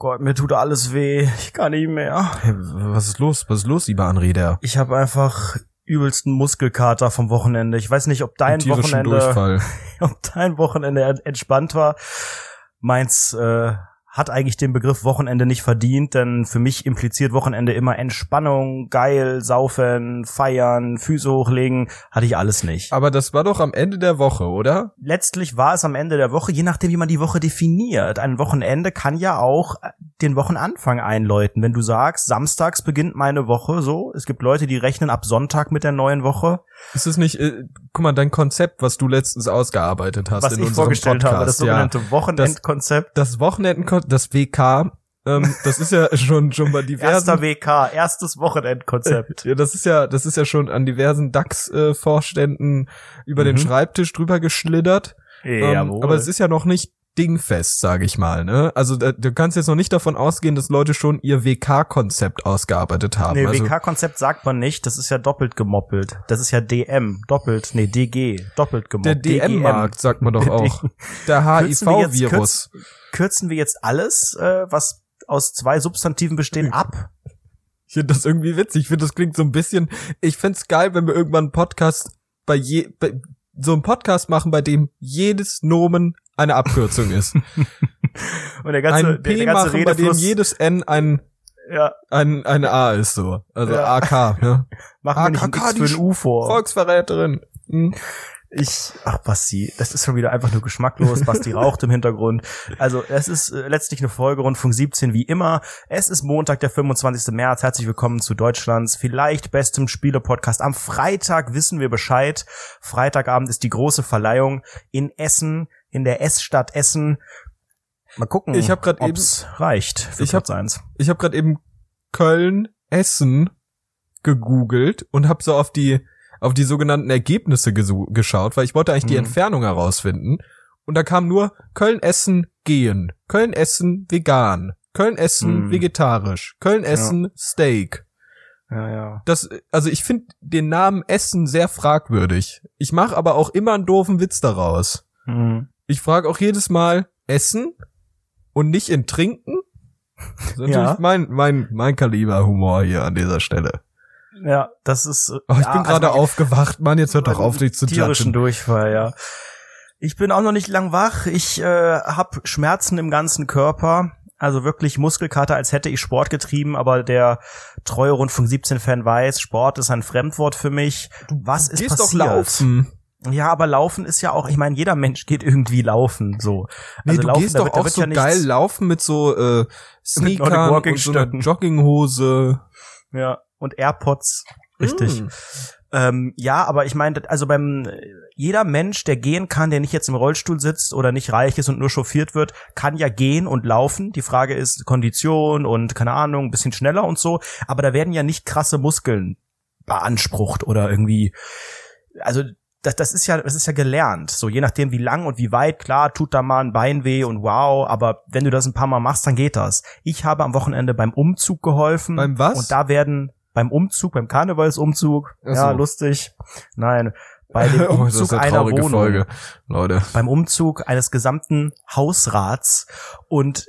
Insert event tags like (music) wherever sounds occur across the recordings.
Gott, mir tut alles weh. Ich kann nicht mehr. Hey, was ist los? Was ist los, lieber Anreder? Ich habe einfach übelsten Muskelkater vom Wochenende. Ich weiß nicht, ob dein Wochenende, Durchfall. (laughs) ob dein Wochenende entspannt war. Meins äh, hat eigentlich den Begriff Wochenende nicht verdient, denn für mich impliziert Wochenende immer Entspannung, geil, saufen, feiern, Füße hochlegen, hatte ich alles nicht. Aber das war doch am Ende der Woche, oder? Letztlich war es am Ende der Woche, je nachdem, wie man die Woche definiert. Ein Wochenende kann ja auch den Wochenanfang einläuten. Wenn du sagst, samstags beginnt meine Woche so, es gibt Leute, die rechnen ab Sonntag mit der neuen Woche. Ist es nicht, äh, guck mal, dein Konzept, was du letztens ausgearbeitet hast Was in ich unserem vorgestellt Podcast, habe, das ja. sogenannte Wochenendkonzept. Das Das WK, ähm, das ist ja (laughs) schon schon bei diversen Erster WK, erstes Wochenendkonzept. Ja, das ist ja, das ist ja schon an diversen DAX-Vorständen über den Mhm. Schreibtisch drüber geschlittert. Ähm, Jawohl. aber es ist ja noch nicht dingfest, sage ich mal. Ne? Also da, du kannst jetzt noch nicht davon ausgehen, dass Leute schon ihr WK-Konzept ausgearbeitet haben. Nee, also, WK-Konzept sagt man nicht, das ist ja doppelt gemoppelt. Das ist ja DM, doppelt, nee, DG, doppelt der gemoppelt. DM-Markt, sagt man doch Der (laughs) auch. Der Kürzen HIV-Virus. Kürzen wir jetzt alles, äh, was aus zwei Substantiven besteht, ab? Ich finde das irgendwie witzig. Ich finde, das klingt so ein bisschen. Ich find's geil, wenn wir irgendwann einen Podcast bei je bei, so einen Podcast machen, bei dem jedes Nomen eine Abkürzung ist. (laughs) Und der ganze, ein der, P der ganze machen, bei dem Redefluss, jedes N ein ja, ein eine A ist so. Also Ja. AK, ne? machen wir nicht ein für ein U vor. Volksverräterin. Hm. Ich, ach Basti, das ist schon wieder einfach nur geschmacklos. Basti raucht im Hintergrund. Also es ist äh, letztlich eine Folge Rundfunk 17 wie immer. Es ist Montag, der 25. März. Herzlich willkommen zu Deutschlands vielleicht bestem Spiele-Podcast. Am Freitag wissen wir Bescheid. Freitagabend ist die große Verleihung in Essen, in der Essstadt Essen. Mal gucken, Ich hab grad ob's reicht für ich hab- Platz eins. Ich habe gerade eben Köln Essen gegoogelt und habe so auf die auf die sogenannten Ergebnisse geschaut, weil ich wollte eigentlich die Mhm. Entfernung herausfinden und da kam nur Köln Essen gehen, Köln Essen vegan, Köln Essen Mhm. vegetarisch, Köln Essen Steak. Ja, ja. Das also ich finde den Namen Essen sehr fragwürdig. Ich mache aber auch immer einen doofen Witz daraus. Mhm. Ich frage auch jedes Mal Essen und nicht in Trinken. Das ist natürlich Ja. mein, mein, mein Kaliber Humor hier an dieser Stelle. Ja, das ist. äh, Oh, ich ja, bin gerade also- aufgewacht. Mann, jetzt hört doch auf, dich zu tierischen judgen. Durchfall, ja. Ich bin auch noch nicht lang wach. Ich äh, habe Schmerzen im ganzen Körper. Also wirklich Muskelkater, als hätte ich Sport getrieben, aber der treue Rundfunk 17-Fan weiß, Sport ist ein Fremdwort für mich. Was ist Gehst passiert? doch laufen. Ja, aber Laufen ist ja auch, ich meine, jeder Mensch geht irgendwie laufen, so. Nee, Also du laufen, gehst doch wird- auch so ja geil laufen mit so äh, (laughs) Sneakern und so einer. Jogginghose. Ja, und AirPods, richtig. Mm. Ähm, ja, aber ich meine, also beim jeder Mensch, der gehen kann, der nicht jetzt im Rollstuhl sitzt oder nicht reich ist und nur chauffiert wird, kann ja gehen und laufen. Die Frage ist Kondition und keine Ahnung, ein bisschen schneller und so. Aber da werden ja nicht krasse Muskeln beansprucht oder irgendwie. Also das, das ist ja, das ist ja gelernt. So je nachdem, wie lang und wie weit, klar, tut da mal ein Bein weh und wow. Aber wenn du das ein paar Mal machst, dann geht das. Ich habe am Wochenende beim Umzug geholfen. Beim was? Und da werden beim Umzug, beim Karnevalsumzug, Ach ja, so. lustig. Nein, bei (laughs) dem Oh, das ist Umzug eine einer traurige Wohnung, Folge, Leute. beim Umzug eines gesamten Hausrats und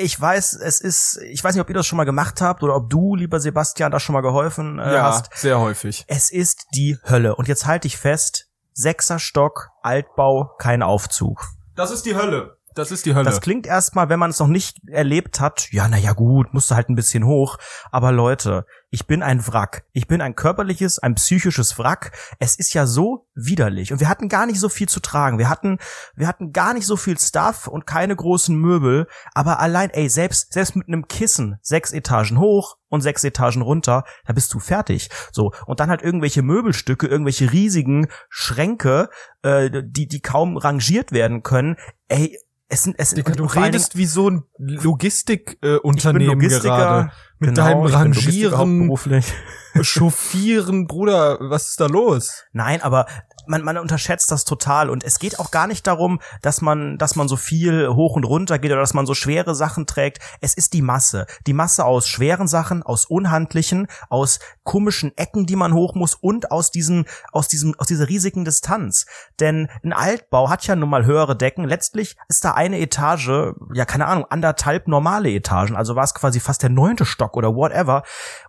ich weiß, es ist, ich weiß nicht, ob ihr das schon mal gemacht habt oder ob du, lieber Sebastian, da schon mal geholfen äh, hast. sehr häufig. Es ist die Hölle. Und jetzt halte ich fest, sechser Stock, Altbau, kein Aufzug. Das ist die Hölle. Das ist die Hölle. Das klingt erstmal, wenn man es noch nicht erlebt hat, ja, naja gut, musste halt ein bisschen hoch. Aber Leute, ich bin ein Wrack. Ich bin ein körperliches, ein psychisches Wrack. Es ist ja so widerlich. Und wir hatten gar nicht so viel zu tragen. Wir hatten, wir hatten gar nicht so viel Stuff und keine großen Möbel. Aber allein, ey, selbst, selbst mit einem Kissen, sechs Etagen hoch und sechs Etagen runter, da bist du fertig. So. Und dann halt irgendwelche Möbelstücke, irgendwelche riesigen Schränke, äh, die, die kaum rangiert werden können. Ey, es sind, es sind, du redest wie so ein Logistikunternehmen Logistiker. gerade. Mit Genau, deinem Rangieren. (laughs) (laughs) Chauffieren, Bruder, was ist da los? Nein, aber man, man unterschätzt das total und es geht auch gar nicht darum, dass man, dass man so viel hoch und runter geht oder dass man so schwere Sachen trägt. Es ist die Masse. Die Masse aus schweren Sachen, aus unhandlichen, aus komischen Ecken, die man hoch muss und aus diesen, aus diesem, aus dieser riesigen Distanz. Denn ein Altbau hat ja nun mal höhere Decken. Letztlich ist da eine Etage, ja keine Ahnung, anderthalb normale Etagen. Also war es quasi fast der neunte Stock oder whatever.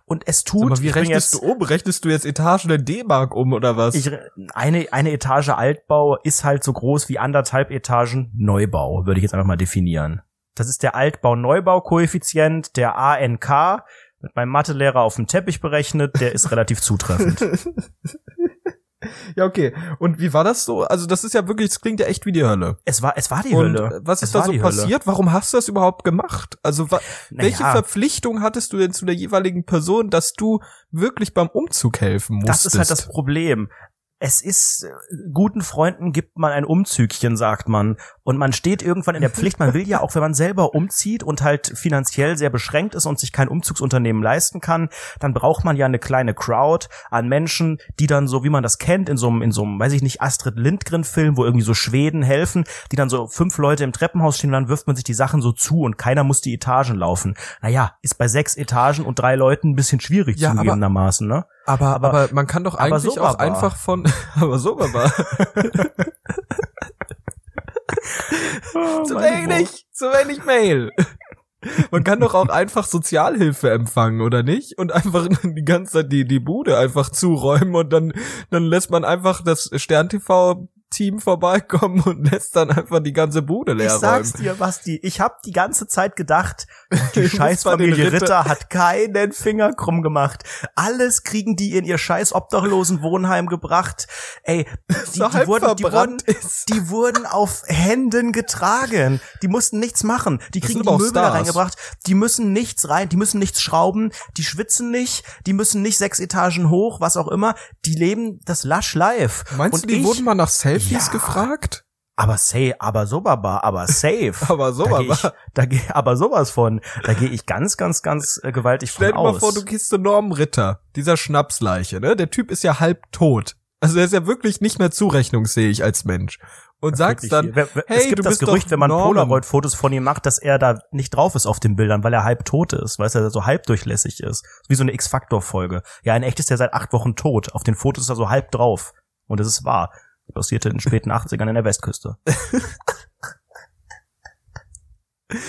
Und es tut, Aber wie rechnest jetzt, du um? Rechnest du jetzt Etagen in D-Mark um oder was? ich, eine, eine Etage Altbau ist halt so groß wie anderthalb Etagen Neubau, würde ich jetzt einfach mal definieren. Das ist der Altbau-Neubau-Koeffizient, der ANK, mit meinem Mathelehrer auf dem Teppich berechnet, der ist relativ zutreffend. (laughs) (laughs) ja, okay. Und wie war das so? Also das ist ja wirklich, das klingt ja echt wie die Hölle. Es war, es war die Und Hölle. was Es ist da war so die Hölle. passiert? Warum hast du das überhaupt gemacht? Also wa welche Naja. Verpflichtung hattest du denn zu der jeweiligen Person, dass du wirklich beim Umzug helfen musstest? Das ist halt das Problem. Es ist, äh, guten Freunden gibt man ein Umzügchen, sagt man. Und man steht irgendwann in der Pflicht. Man will ja auch, wenn man selber umzieht und halt finanziell sehr beschränkt ist und sich kein Umzugsunternehmen leisten kann, dann braucht man ja eine kleine Crowd an Menschen, die dann so, wie man das kennt, in so einem, in so einem, weiß ich nicht, Astrid Lindgren-Film, wo irgendwie so Schweden helfen, die dann so fünf Leute im Treppenhaus stehen und dann wirft man sich die Sachen so zu und keiner muss die Etagen laufen. Naja, ist bei sechs Etagen und drei Leuten ein bisschen schwierig Ja, zugegebenermaßen, ne? Aber, aber- aber, man kann doch eigentlich so auch war- einfach von, (laughs) aber so war (laughs) zu wenig, zu wenig Mail. Man kann doch auch einfach Sozialhilfe empfangen, oder nicht? Und einfach (laughs) die ganze Zeit die, die Bude einfach zuräumen und dann, dann lässt man einfach das Stern-TV Team vorbeikommen und lässt dann einfach die ganze Bude leer Ich sag's räumen. dir, Basti, ich habe die ganze Zeit gedacht, (laughs) die Scheißfamilie Ritter- Ritter hat keinen Finger krumm gemacht. Alles kriegen die in ihr scheiß obdachlosen Wohnheim gebracht. Ey, (laughs) die, so die, wurden, die, wurden, die wurden auf Händen getragen. Die mussten nichts machen. Die kriegen die Möbel da Stars. reingebracht. Die müssen nichts rein, die müssen nichts schrauben, die schwitzen nicht, die müssen nicht sechs Etagen hoch, was auch immer. Die leben das Lush Life. Meinst Und du, die ich, wurden mal nach Selfies Ja. gefragt? aber say, aber so baba, aber safe. (laughs) Aber so da geh ich, da geh, aber sowas von, da gehe ich ganz, ganz, ganz äh, gewaltig Stell dir von mal aus. vor, du gehst zu Norm Ritter, dieser Schnapsleiche, ne? Der Typ ist ja halb tot. Also er ist ja wirklich nicht mehr zurechnungsfähig als Mensch. Und sagst Wirklich, dann, wer- hey, es gibt du das bist Gerücht, wenn man. Polaroid-Fotos von ihm macht, dass er da nicht drauf ist auf den Bildern, weil er halb tot ist, weil er so halb durchlässig ist. Wie so eine X-Factor-Folge. Ja, in echt ist er seit acht Wochen tot. Auf den Fotos ist er so halb drauf. Und das ist wahr. Passierte in den späten (laughs) 80ern in der Westküste. (laughs)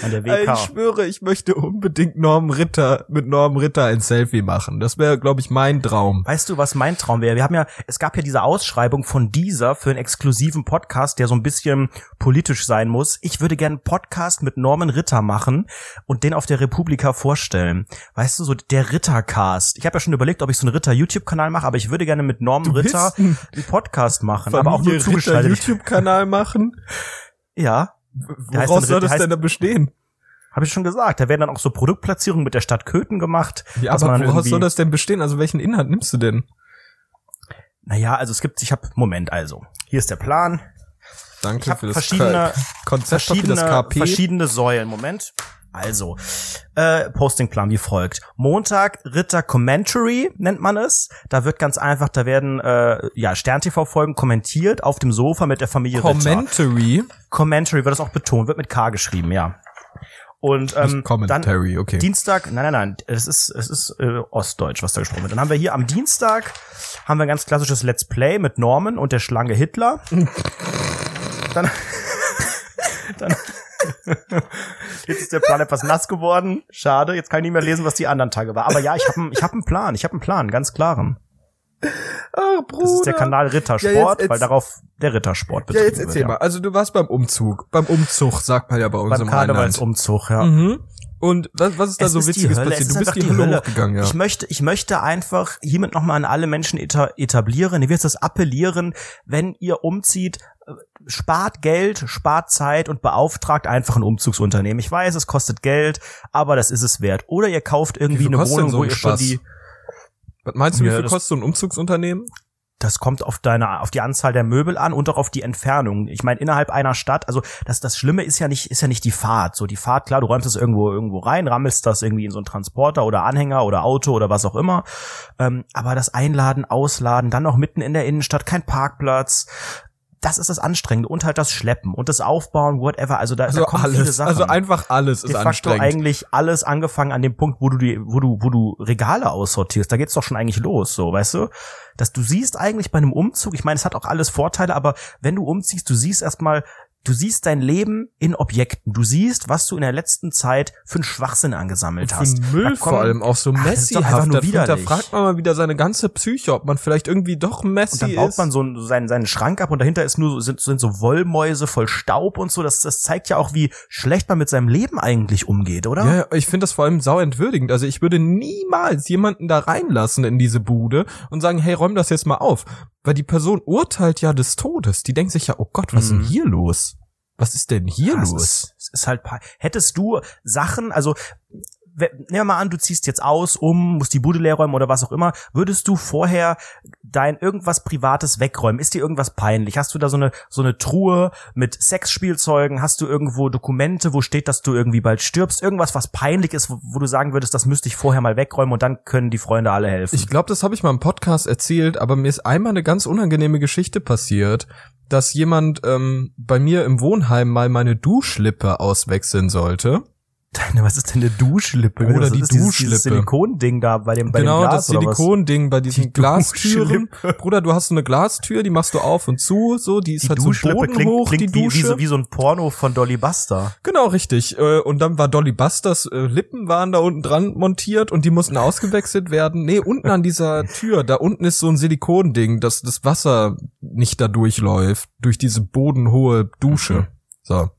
An der WK. ich schwöre, ich möchte unbedingt Norm Ritter mit Norm Ritter ein Selfie machen. Das wäre, glaube ich, mein Traum. Weißt du, was mein Traum wäre? Wir haben ja, es gab ja diese Ausschreibung von dieser für einen exklusiven Podcast, der so ein bisschen politisch sein muss. Ich würde gerne einen Podcast mit Norman Ritter machen und den auf der Republika vorstellen. Weißt du, so der Rittercast. Ich habe ja schon überlegt, ob ich so einen Ritter-YouTube-Kanal mache, aber ich würde gerne mit Norman willst Ritter einen Podcast machen, aber auch nur Familie Ritter zugeschaltet. YouTube-Kanal machen? Ja, Woraus soll das denn da bestehen? habe ich schon gesagt. Da werden dann auch so Produktplatzierungen mit der Stadt Köthen gemacht. Ja, aber woraus soll das denn bestehen? Also welchen Inhalt nimmst du denn? Naja, also es gibt, ich habe, Moment, also, hier ist der Plan. Danke Ich für das verschiedene, Konzept für verschiedene, das KP. verschiedene Säulen. Moment. Also, äh, Postingplan wie folgt. Montag Ritter Commentary nennt man es. Da wird ganz einfach, da werden äh, ja Stern-TV-Folgen kommentiert auf dem Sofa mit der Familie Ritter. Commentary. Commentary wird das auch betont, wird mit K geschrieben, ja. Und ähm, Commentary, dann okay. Dienstag, nein, nein, nein, es ist es ist äh, Ostdeutsch, was da gesprochen wird. Dann haben wir hier am Dienstag haben wir ein ganz klassisches Let's Play mit Norman und der Schlange Hitler. dann (laughs) dann (laughs) Jetzt ist der Plan etwas nass geworden. Schade, jetzt kann ich nicht mehr lesen, was die anderen Tage war. Aber ja, ich habe ich hab einen Plan, ich habe einen Plan, ganz klaren. Ah, Bruder. Das ist der Kanal Rittersport, Ja, jetzt- weil jetzt- darauf der Rittersport Ja, jetzt betrieben erzähl wird, mal. Also du warst beim Umzug. Beim Umzug, sagt man ja bei uns Beim im. Karnevalsumzug, ja. Mhm. Und was, was ist da Es so ist Witziges passiert? Du ist bist die die Hölle Hölle. hochgegangen, ja. Ich möchte, ich möchte einfach hiermit nochmal an alle Menschen eta etablieren, wie ist das appellieren, wenn ihr umzieht, spart Geld, spart Zeit und beauftragt einfach ein Umzugsunternehmen. Ich weiß, es kostet Geld, aber das ist es wert. Oder ihr kauft irgendwie eine Wohnung, so wo ihr schon die Was meinst du, wie viel das- kostet so ein Umzugsunternehmen? das kommt auf deine, auf die Anzahl der Möbel an und auch auf die Entfernung. Ich meine, innerhalb einer Stadt, also das, das Schlimme ist ja nicht, ist ja nicht die Fahrt. So die Fahrt, klar, du räumst es irgendwo, irgendwo rein, rammelst das irgendwie in so einen Transporter oder Anhänger oder Auto oder was auch immer. Ähm, aber das Einladen, Ausladen, dann noch mitten in der Innenstadt, kein Parkplatz, das ist das Anstrengende und halt das Schleppen und das Aufbauen, whatever. Also da, also da kommen alles, viele Sachen. Also einfach alles ist De facto anstrengend. eigentlich alles angefangen an dem Punkt, wo du die, wo du, wo du Regale aussortierst. Da geht's doch schon eigentlich los, so, weißt du? Dass du siehst eigentlich bei einem Umzug, ich meine, es hat auch alles Vorteile, aber wenn du umziehst, du siehst erstmal, du siehst dein Leben in Objekten. Du siehst, was du in der letzten Zeit für einen Schwachsinn angesammelt Für hast. den Müll kommen- vor allem auch so ist Messi-haft. nur Da, fragt man mal wieder seine ganze Psyche, ob man vielleicht irgendwie doch Messi Und dann baut ist. man so einen, seinen, seinen Schrank ab und dahinter ist nur, sind, sind so Wollmäuse voll Staub und so. Das, das zeigt ja auch, wie schlecht man mit seinem Leben eigentlich umgeht, oder? Ja, ja, ich finde das vor allem sau entwürdigend. Also ich würde niemals jemanden da reinlassen in diese Bude und sagen, hey, räum das jetzt mal auf. Weil die Person urteilt ja des Todes. Die denkt sich ja, oh Gott, was ist Mhm. denn hier los? Was ist denn hier Ja, es los? Ist, es ist halt, hättest du Sachen, also, nehmen wir mal an, du ziehst jetzt aus, um, musst die Bude leer räumen oder was auch immer, würdest du vorher dein irgendwas Privates wegräumen? Ist dir irgendwas peinlich? Hast du da so eine, so eine Truhe mit Sexspielzeugen? Hast du irgendwo Dokumente, wo steht, dass du irgendwie bald stirbst? Irgendwas, was peinlich ist, wo, wo du sagen würdest, das müsste ich vorher mal wegräumen und dann können die Freunde alle helfen? Ich glaube, das habe ich mal im Podcast erzählt, aber mir ist einmal eine ganz unangenehme Geschichte passiert, dass jemand ähm, bei mir im Wohnheim mal meine Duschlippe auswechseln sollte. Deine, was ist denn eine Duschlippe? Oder Das die ist Duschlippe. Dieses Silikonding da bei dem, bei genau, dem das Glas oder was? Silikonding bei diesen Die Glastüren. Bruder, du hast so eine Glastür, die machst du auf und zu, so, die ist Die halt so Duschlippe Boden klingt, hoch, klingt die wie, Dusche. wie, so, wie so ein Porno von Dolly Buster. Genau, richtig. Äh, Und dann war Dolly Busters äh, Lippen waren da unten dran montiert und die mussten ausgewechselt werden. Nee, unten an dieser (laughs) Tür, da unten ist so ein Silikonding, dass das Wasser nicht da durchläuft, durch diese bodenhohe Dusche. So.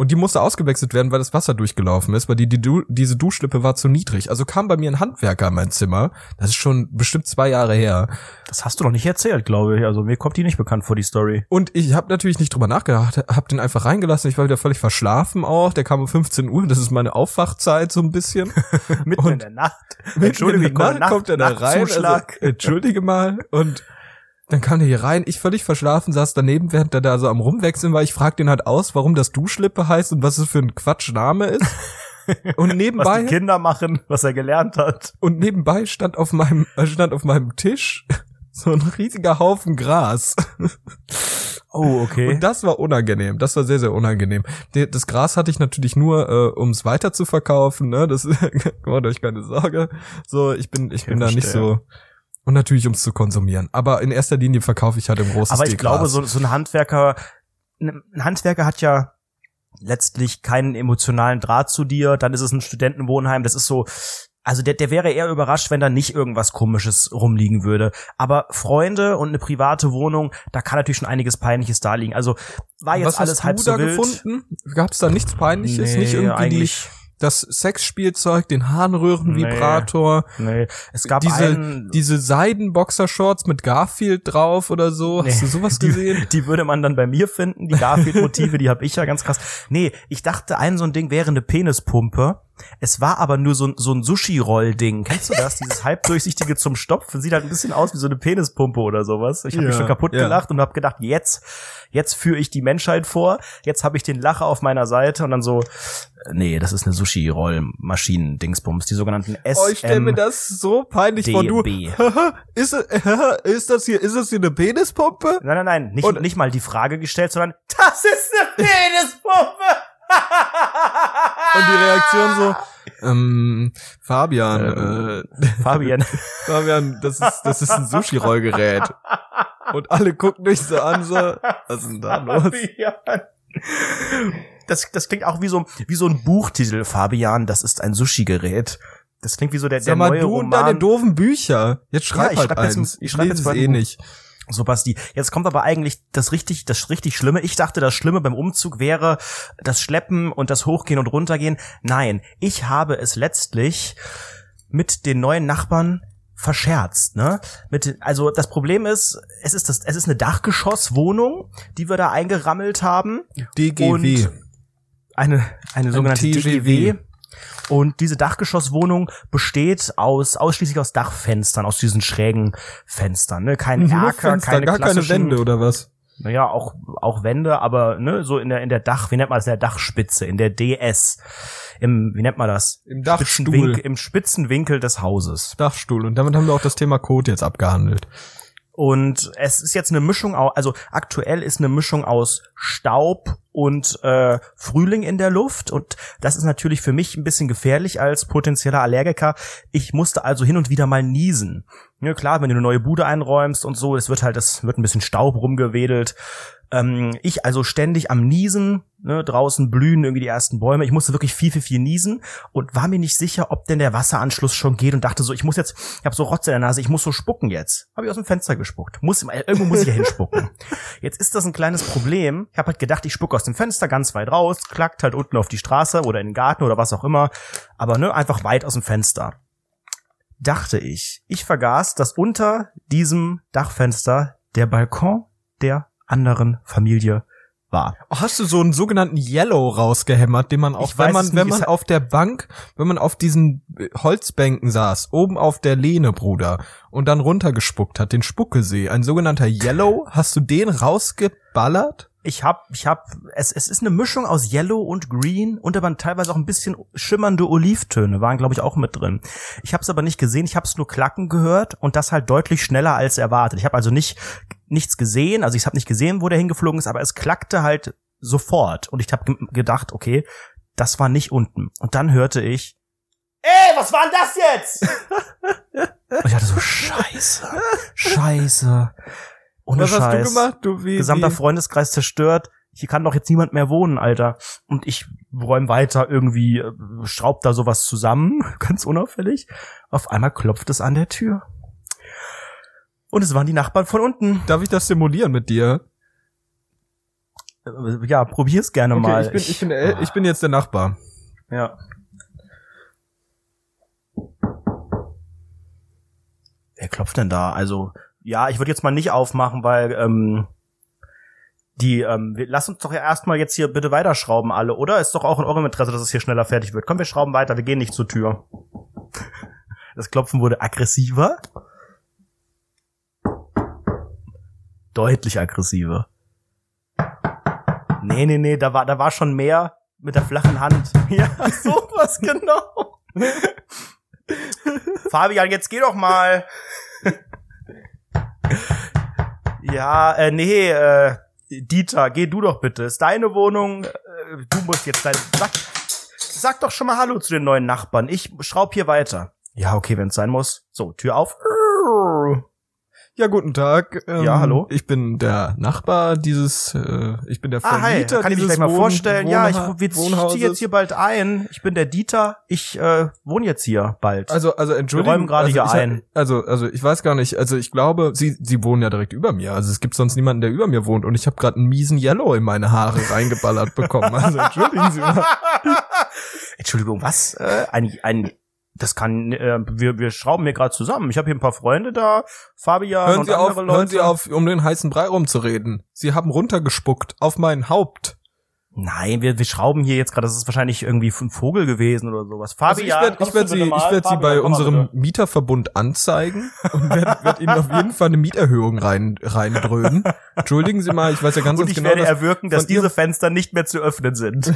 Und die musste ausgewechselt werden, weil das Wasser durchgelaufen ist, weil die, die du diese Duschlippe war zu niedrig. Also kam bei mir ein Handwerker in mein Zimmer. Das ist schon bestimmt zwei Jahre her. Das hast du noch nicht erzählt, glaube ich. Also mir kommt die nicht bekannt vor, die Story. Und ich habe natürlich nicht drüber nachgedacht, hab den einfach reingelassen. Ich war wieder völlig verschlafen auch. Der kam um 15 Uhr, das ist meine Aufwachzeit so ein bisschen. (laughs) Mitten Und in der Nacht. Entschuldige, Entschuldige, Nacht, Nacht- kommt er da rein. Also, Nachtzuschlag. entschuldige mal. Und dann kam der hier rein. Ich völlig verschlafen, saß daneben, während er da so am rumwechseln war. Ich frag den halt aus, warum das Duschlippe heißt und was es für ein Quatschname ist. (laughs) Und Was nebenbei die Kinder machen, was er gelernt hat. und nebenbei stand auf meinem äh, stand auf meinem Tisch (laughs) so ein riesiger Haufen Gras. Oh, okay. Und das war unangenehm. Das war sehr, sehr unangenehm. Das Gras hatte ich natürlich nur, äh, um es weiter zu verkaufen. Ne? Das (laughs) macht euch keine Sorge. So, ich bin, ich Okay, bin da nicht so. Und natürlich, um es zu konsumieren. Aber in erster Linie verkaufe ich halt im großen Aber ich glaube, so, so ein Handwerker, ein Handwerker hat ja letztlich keinen emotionalen Draht zu dir. Dann ist es ein Studentenwohnheim. Das ist so, also der, der wäre eher überrascht, wenn da nicht irgendwas Komisches rumliegen würde. Aber Freunde und eine private Wohnung, da kann natürlich schon einiges Peinliches da liegen. Also war jetzt Was alles hast halb du so da wild. gefunden? Gab es da nichts Peinliches? nicht irgendwie die, das Sexspielzeug, den Harnröhrenvibrator, nee. Es gab diese, einen, diese Seidenboxershorts mit Garfield drauf oder so. Hast Nee. du sowas die, gesehen? Die würde man dann bei mir finden, die Garfield-Motive, die habe ich ja ganz krass. Nee, ich dachte, ein so ein Ding wäre eine Penispumpe. Es war aber nur so, ein- so ein Sushi-Roll-Ding. Kennst du das? Dieses halbdurchsichtige zum Stopfen. Sieht halt ein bisschen aus wie so eine Penispumpe oder sowas. Ich habe mich Ja, schon kaputt ja. gelacht und habe gedacht, jetzt, jetzt führe ich die Menschheit vor. Jetzt habe ich den Lacher auf meiner Seite und dann so, äh, nee, das ist eine Sushi-Roll-Maschinen-Dingsbums, die sogenannten SM. Oh, ich stell mir das so peinlich vor. Du, (laughs) ist, (laughs) ist das hier, ist das hier eine Penispumpe? Nein, nein, nein, nicht, Und- nicht mal die Frage gestellt, sondern das ist eine (laughs) Penispumpe. Und die Reaktion so, ähm, Fabian, Ähm. äh, (laughs) Fabian. Fabian, das ist, das ist ein Sushi-Rollgerät. Und alle gucken dich so an, so, was ist denn da los? Fabian. Das, das klingt auch wie so, wie so ein Buchtitel. Fabian, das ist ein Sushi-Gerät. Das klingt wie so der, der Sag mal, neue du und Roman. deine doofen Bücher. Jetzt schreib Ja, ich halt schreib jetzt- eins. ich schreib lese jetzt mal eh nicht. So, Basti. Jetzt kommt aber eigentlich das richtig, das richtig Schlimme. Ich dachte, das Schlimme beim Umzug wäre das Schleppen und das Hochgehen und Runtergehen. Nein, ich habe es letztlich mit den neuen Nachbarn verscherzt, ne? Mit, also das Problem ist, es ist das, es ist eine Dachgeschosswohnung, die wir da eingerammelt haben. DGW. Und eine, eine sogenannte TGW. DGW. Und diese Dachgeschosswohnung besteht aus ausschließlich aus Dachfenstern, aus diesen schrägen Fenstern. Ne? Kein Nur Erker, Fenster, keine gar keine Wände oder was? Naja, auch auch Wände, aber ne, so in der in der Dach, wie nennt man das, in der Dachspitze, in der DS, im wie nennt man das? Im Spitzenwinkel, Dachstuhl. im Spitzenwinkel des Hauses. Dachstuhl. Und damit haben wir auch das Thema Code jetzt abgehandelt. Und es ist jetzt eine Mischung, also aktuell ist eine Mischung aus Staub und äh, Frühling in der Luft. Und das ist natürlich für mich ein bisschen gefährlich als potenzieller Allergiker. Ich musste also hin und wieder mal niesen. Ja, klar, wenn du eine neue Bude einräumst und so, es wird halt, es wird ein bisschen Staub rumgewedelt. Ähm, ich also ständig am Niesen, ne, draußen blühen irgendwie die ersten Bäume. Ich musste wirklich viel, viel, viel niesen und war mir nicht sicher, ob denn der Wasseranschluss schon geht und dachte so, ich muss jetzt, ich habe so Rotze in der Nase, ich muss so spucken jetzt. Habe ich aus dem Fenster gespuckt. Muss, irgendwo muss ich ja hinspucken. (laughs) Jetzt ist das ein kleines Problem. Ich habe halt gedacht, ich spucke aus dem Fenster ganz weit raus, klackt halt unten auf die Straße oder in den Garten oder was auch immer. Aber ne, einfach weit aus dem Fenster. Dachte ich. Ich vergaß, dass unter diesem Dachfenster der Balkon der anderen Familie war. Oh, Hast du so einen sogenannten Yellow rausgehämmert, den man auch, Ich wenn man, wenn man auf der Bank, wenn man auf diesen äh, Holzbänken saß, oben auf der Lehne, Bruder, und dann runtergespuckt hat, den Spuckesee, ein sogenannter Yellow, hast du den rausgeballert? Ich hab, ich hab, es, es ist eine Mischung aus Yellow und Green und aber teilweise auch ein bisschen schimmernde Olivtöne waren, glaube ich, auch mit drin. Ich habe es aber nicht gesehen, ich habe es nur klacken gehört und das halt deutlich schneller als erwartet. Ich habe also nicht nichts gesehen, also ich habe nicht gesehen, wo der hingeflogen ist, aber es klackte halt sofort und ich habe ge gedacht, okay, das war nicht unten. Und dann hörte ich, ey, was war denn das jetzt? (laughs) und ich dachte so, scheiße, scheiße. Ohne Was hast du Scheiß gemacht? Du, wie, gesamter wie? Freundeskreis zerstört. Hier kann doch jetzt niemand mehr wohnen, Alter. Und ich räum weiter irgendwie, äh, schraub da sowas zusammen, (laughs) ganz unauffällig. Auf einmal klopft es an der Tür. Und es waren die Nachbarn von unten. Darf ich das simulieren mit dir? Äh, Ja, probier's gerne Okay, mal. ich bin, ich bin, äh, ich bin jetzt der Nachbar. ja. Wer klopft denn da? Also, ja, ich würde jetzt mal nicht aufmachen, weil ähm, die, ähm, wir, lass uns doch ja erstmal jetzt hier bitte weiterschrauben alle, oder? Ist doch auch in eurem Interesse, dass es hier schneller fertig wird. Komm, wir schrauben weiter, wir gehen nicht zur Tür. (laughs) Das Klopfen wurde aggressiver. Deutlich aggressiver. Nee, nee, nee, da war, da war schon mehr mit der flachen Hand. (laughs) Ja, sowas genau. (laughs) Fabian, jetzt geh doch mal. Ja, äh, nee, äh, Dieter, geh du doch bitte. Ist deine Wohnung. Äh, du musst jetzt dein. Sag, sag doch schon mal Hallo zu den neuen Nachbarn. Ich schraub hier weiter. Ja, okay, wenn's sein muss. So, Tür auf. Ja, guten Tag. Ähm, Ja, hallo. Ich bin der Nachbar dieses, äh, ich bin der Ah, hi, Vermieter kann ich mich gleich mal Wohn- vorstellen? ja, ich, Wohnha- wir ziehen jetzt hier bald ein. Ich bin der Dieter. Ich äh, wohne jetzt hier bald. Also, also Entschuldigung. räumen gerade also, hier ich, ein. Also, also ich weiß gar nicht. Also ich glaube, Sie, Sie wohnen ja direkt über mir. Also es gibt sonst niemanden, der über mir wohnt. Und ich habe gerade einen miesen Yellow in meine Haare reingeballert bekommen. Also entschuldigen Sie mal. (laughs) Entschuldigung, was? Äh, ein, ein, das kann, äh, wir, wir schrauben hier gerade zusammen. Ich habe hier ein paar Freunde da, Fabian Hören und Sie auf, andere Leute. hören Sie auf, um den heißen Brei rumzureden. Sie haben runtergespuckt auf mein Haupt. Nein, wir, wir schrauben hier jetzt gerade. Das ist wahrscheinlich irgendwie ein Vogel gewesen oder sowas. Also ich Fabian, werde ich werd Sie, mal? ich werd Sie Fabian, bei unserem. Mieterverbund anzeigen und werde werd Ihnen auf jeden Fall eine Mieterhöhung rein, reindröhnen. Entschuldigen Sie mal, ich weiß ja ganz, Und ich genau, werde dass erwirken, dass diese Fenster nicht mehr zu öffnen sind.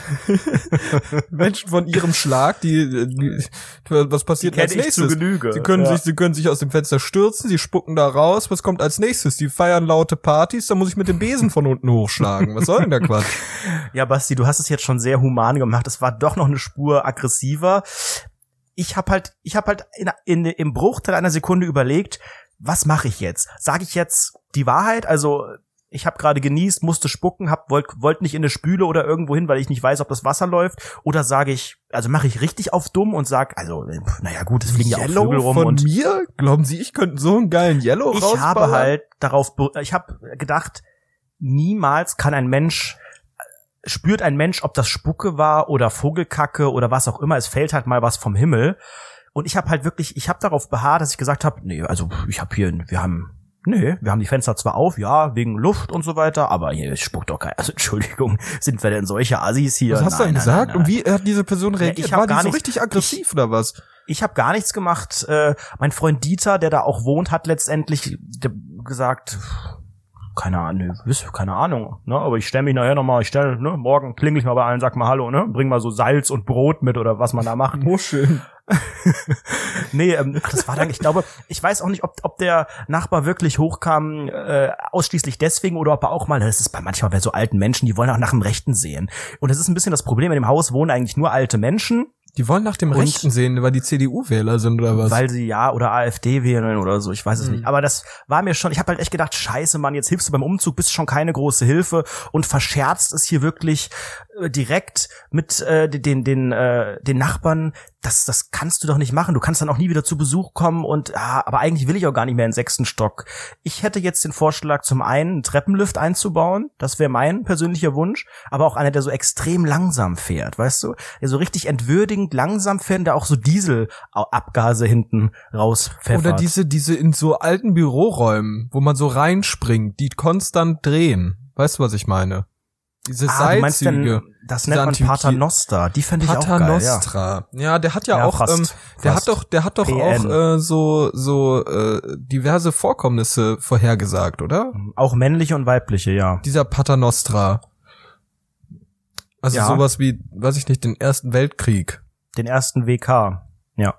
(laughs) Menschen von Ihrem Schlag, die, die was passiert Kenne als nächstes? Sie können ja. sich, sie können sich aus dem Fenster stürzen, sie spucken da raus. Was kommt als nächstes? Die feiern laute Partys, da muss ich mit dem Besen von unten hochschlagen. Was soll denn der Quatsch? Ja, Basti, du hast es jetzt schon sehr human gemacht. Es war doch noch eine Spur aggressiver. Ich habe halt, ich habe halt in, in, im Bruchteil einer Sekunde überlegt, was mache ich jetzt? Sage ich jetzt die Wahrheit? Also ich habe gerade genießt, musste spucken, hab wollt, wollt nicht in eine Spüle oder irgendwo hin, weil ich nicht weiß, ob das Wasser läuft. Oder sage ich, also mache ich richtig auf dumm und sag, also naja gut, es fliegen ja auch Vögel rum von und mir? Glauben Sie, ich könnte so einen geilen Yellow ich rausballern? habe halt darauf, ich habe gedacht, niemals kann ein Mensch spürt ein Mensch, ob das Spucke war oder Vogelkacke oder was auch immer. Es fällt halt mal was vom Himmel. Und ich habe halt wirklich, ich habe darauf beharrt, dass ich gesagt habe, nee, also ich habe hier, wir haben, Nee, wir haben die Fenster zwar auf, ja, wegen Luft und so weiter, aber hier spuckt doch keiner. Also (laughs) Entschuldigung, sind wir denn solche Assis hier? Was hast du denn Nein, gesagt? nein, nein, Und wie hat diese Person reagiert? ich War die gar so nicht- richtig aggressiv oder was? Ich habe gar nichts gemacht. Äh, mein Freund Dieter, der da auch wohnt, hat letztendlich gesagt, keine Ahnung, keine Ahnung, ne? Aber ich stelle mich nachher nochmal, ich stelle, ne, morgen klingel ich mal bei allen, sag mal Hallo, ne? Bring mal so Salz und Brot mit oder was man da macht. (laughs) Muscheln. (laughs) nee, ähm, das war dann, ich glaube, ich weiß auch nicht, ob, ob der Nachbar wirklich hochkam, äh, ausschließlich deswegen oder ob er auch mal, das ist bei manchmal bei so alten Menschen, die wollen auch nach dem Rechten sehen. Und das ist ein bisschen das Problem, in dem Haus wohnen eigentlich nur alte Menschen, Die wollen nach dem Und- Rechten sehen, weil die CDU-Wähler sind oder was? weil sie ja oder AfD wählen oder so, ich weiß es Mhm. nicht. Aber das war mir schon, ich habe halt echt gedacht, scheiße, Mann, jetzt hilfst du beim Umzug, bist schon keine große Hilfe und verscherzt es hier wirklich äh, direkt mit äh, den den äh, den Nachbarn. Das das kannst du doch nicht machen. Du kannst dann auch nie wieder zu Besuch kommen und ah, aber eigentlich will ich auch gar nicht mehr in den sechsten Stock. Ich hätte jetzt den Vorschlag zum einen einen Treppenlift einzubauen, das wäre mein persönlicher Wunsch, aber auch einer, der so extrem langsam fährt, weißt du? Der so richtig entwürdigend langsam fährt, der auch so Dieselabgase hinten rauspfeffert. Oder diese, diese in so alten Büroräumen, wo man so reinspringt, die konstant drehen. Weißt du, was ich meine? Diese ah, du meinst Seilzüge. denn, das nennt man Paternoster. Die fände ich auch geil, ja. Paternostra. Ja. der hat ja, Ja, auch, fast, ähm, der fast. hat doch, der hat doch PN. auch äh, so so äh, diverse Vorkommnisse vorhergesagt, oder? Auch männliche und weibliche, ja. Dieser Paternostra. Also Ja. sowas wie, weiß ich nicht, den Ersten Weltkrieg. Den ersten WK. Ja.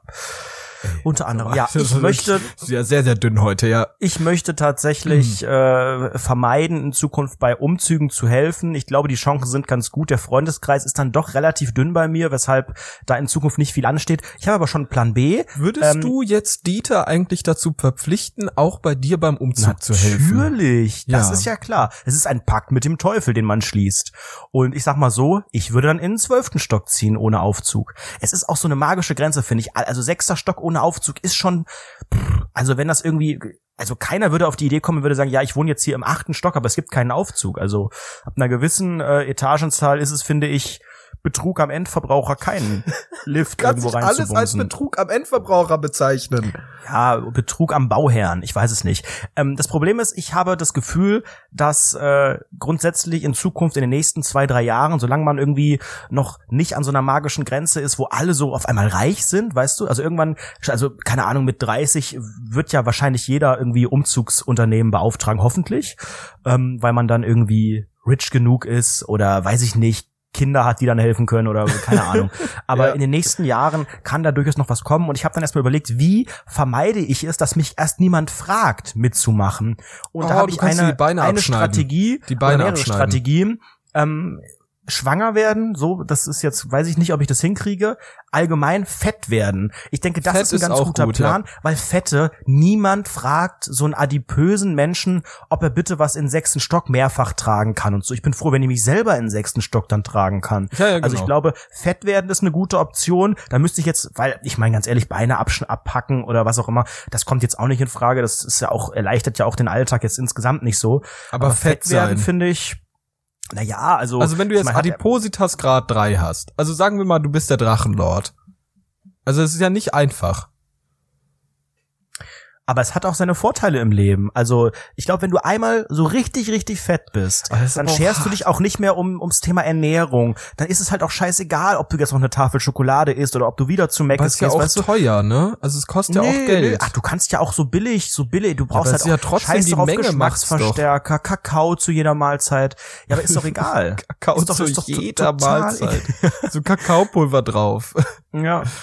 Unter anderem. Ja, ich möchte, ja sehr sehr dünn heute, ja. ich möchte tatsächlich äh, vermeiden, in Zukunft bei Umzügen zu helfen. Ich glaube, die Chancen sind ganz gut. Der Freundeskreis ist dann doch relativ dünn bei mir, weshalb da in Zukunft nicht viel ansteht. Ich habe aber schon Plan B. Würdest Ähm, du jetzt Dieter eigentlich dazu verpflichten, auch bei dir beim Umzug zu helfen? Natürlich, das Ja. ist ja klar. Es ist ein Pakt mit dem Teufel, den man schließt. Und ich sag mal so, ich würde dann in den zwölften Stock ziehen ohne Aufzug. Es ist auch so eine magische Grenze, finde ich. Also sechster Stock ohne Aufzug ist schon, also wenn das irgendwie, also keiner würde auf die Idee kommen, würde sagen, ja, ich wohne jetzt hier im achten Stock, aber es gibt keinen Aufzug. Also ab einer gewissen äh, Etagenzahl ist es, finde ich, Betrug am Endverbraucher keinen (laughs) Lift irgendwo reinzubumsen. Betrug am Endverbraucher bezeichnen. ja, Betrug am Bauherrn, ich weiß es nicht. Ähm, das Problem ist, ich habe das Gefühl, dass äh, grundsätzlich in Zukunft in den nächsten zwei, drei Jahren, solange man irgendwie noch nicht an so einer magischen Grenze ist, wo alle so auf einmal reich sind, weißt du, also irgendwann, also keine Ahnung, mit 30 wird ja wahrscheinlich jeder irgendwie Umzugsunternehmen beauftragen, hoffentlich, ähm, weil man dann irgendwie rich genug ist oder weiß ich nicht, Kinder hat, die dann helfen können oder keine (laughs) Ahnung. Aber Ja. in den nächsten Jahren kann da durchaus noch was kommen und ich habe dann erstmal überlegt, wie vermeide ich es, dass mich erst niemand fragt, mitzumachen. Und da Oh, habe du ich eine, eine. Strategie, Die Beine mehrere. Strategien. Ähm, schwanger werden, so, das ist jetzt, weiß ich nicht, ob ich das hinkriege. Allgemein fett werden. Ich denke, das Fett ist ein ganz guter gut, ja. Plan, weil Fette, niemand fragt so einen adipösen Menschen, ob er bitte was in sechsten Stock mehrfach tragen kann und so. Ich bin froh, wenn ich mich selber in sechsten Stock dann tragen kann. Ja, ja, Also genau. ich glaube, fett werden ist eine gute Option. Da müsste ich jetzt, weil ich meine ganz ehrlich, Beine abpacken oder was auch immer, das kommt jetzt auch nicht in Frage. Das ist ja auch erleichtert ja auch den Alltag jetzt insgesamt nicht so. Aber fett werden sein. finde ich. Na ja, also Also wenn du jetzt Adipositas Grad 3 hast, also sagen wir mal, du bist der Drachenlord. Also es ist ja nicht einfach. Aber es hat auch seine Vorteile im Leben. Also ich glaube, wenn du einmal so richtig, richtig fett bist, ist dann scherst du dich auch nicht mehr um ums Thema Ernährung. Dann ist es halt auch scheißegal, ob du jetzt noch eine Tafel Schokolade isst oder ob du wieder zu Mac ist ja auch weißt du? teuer, ne? Also es kostet ja auch Nee, Geld. nee. Ach, du kannst ja auch so billig, so billig. Du brauchst halt ja auch trotzdem Scheiß die Menge. Geschmacksverstärker, Kakao zu jeder Mahlzeit. Ja, aber ist doch (laughs) egal. Kakao Ist doch- zu ist doch jeder Mahlzeit. so Kakaopulver drauf. Ja. (laughs)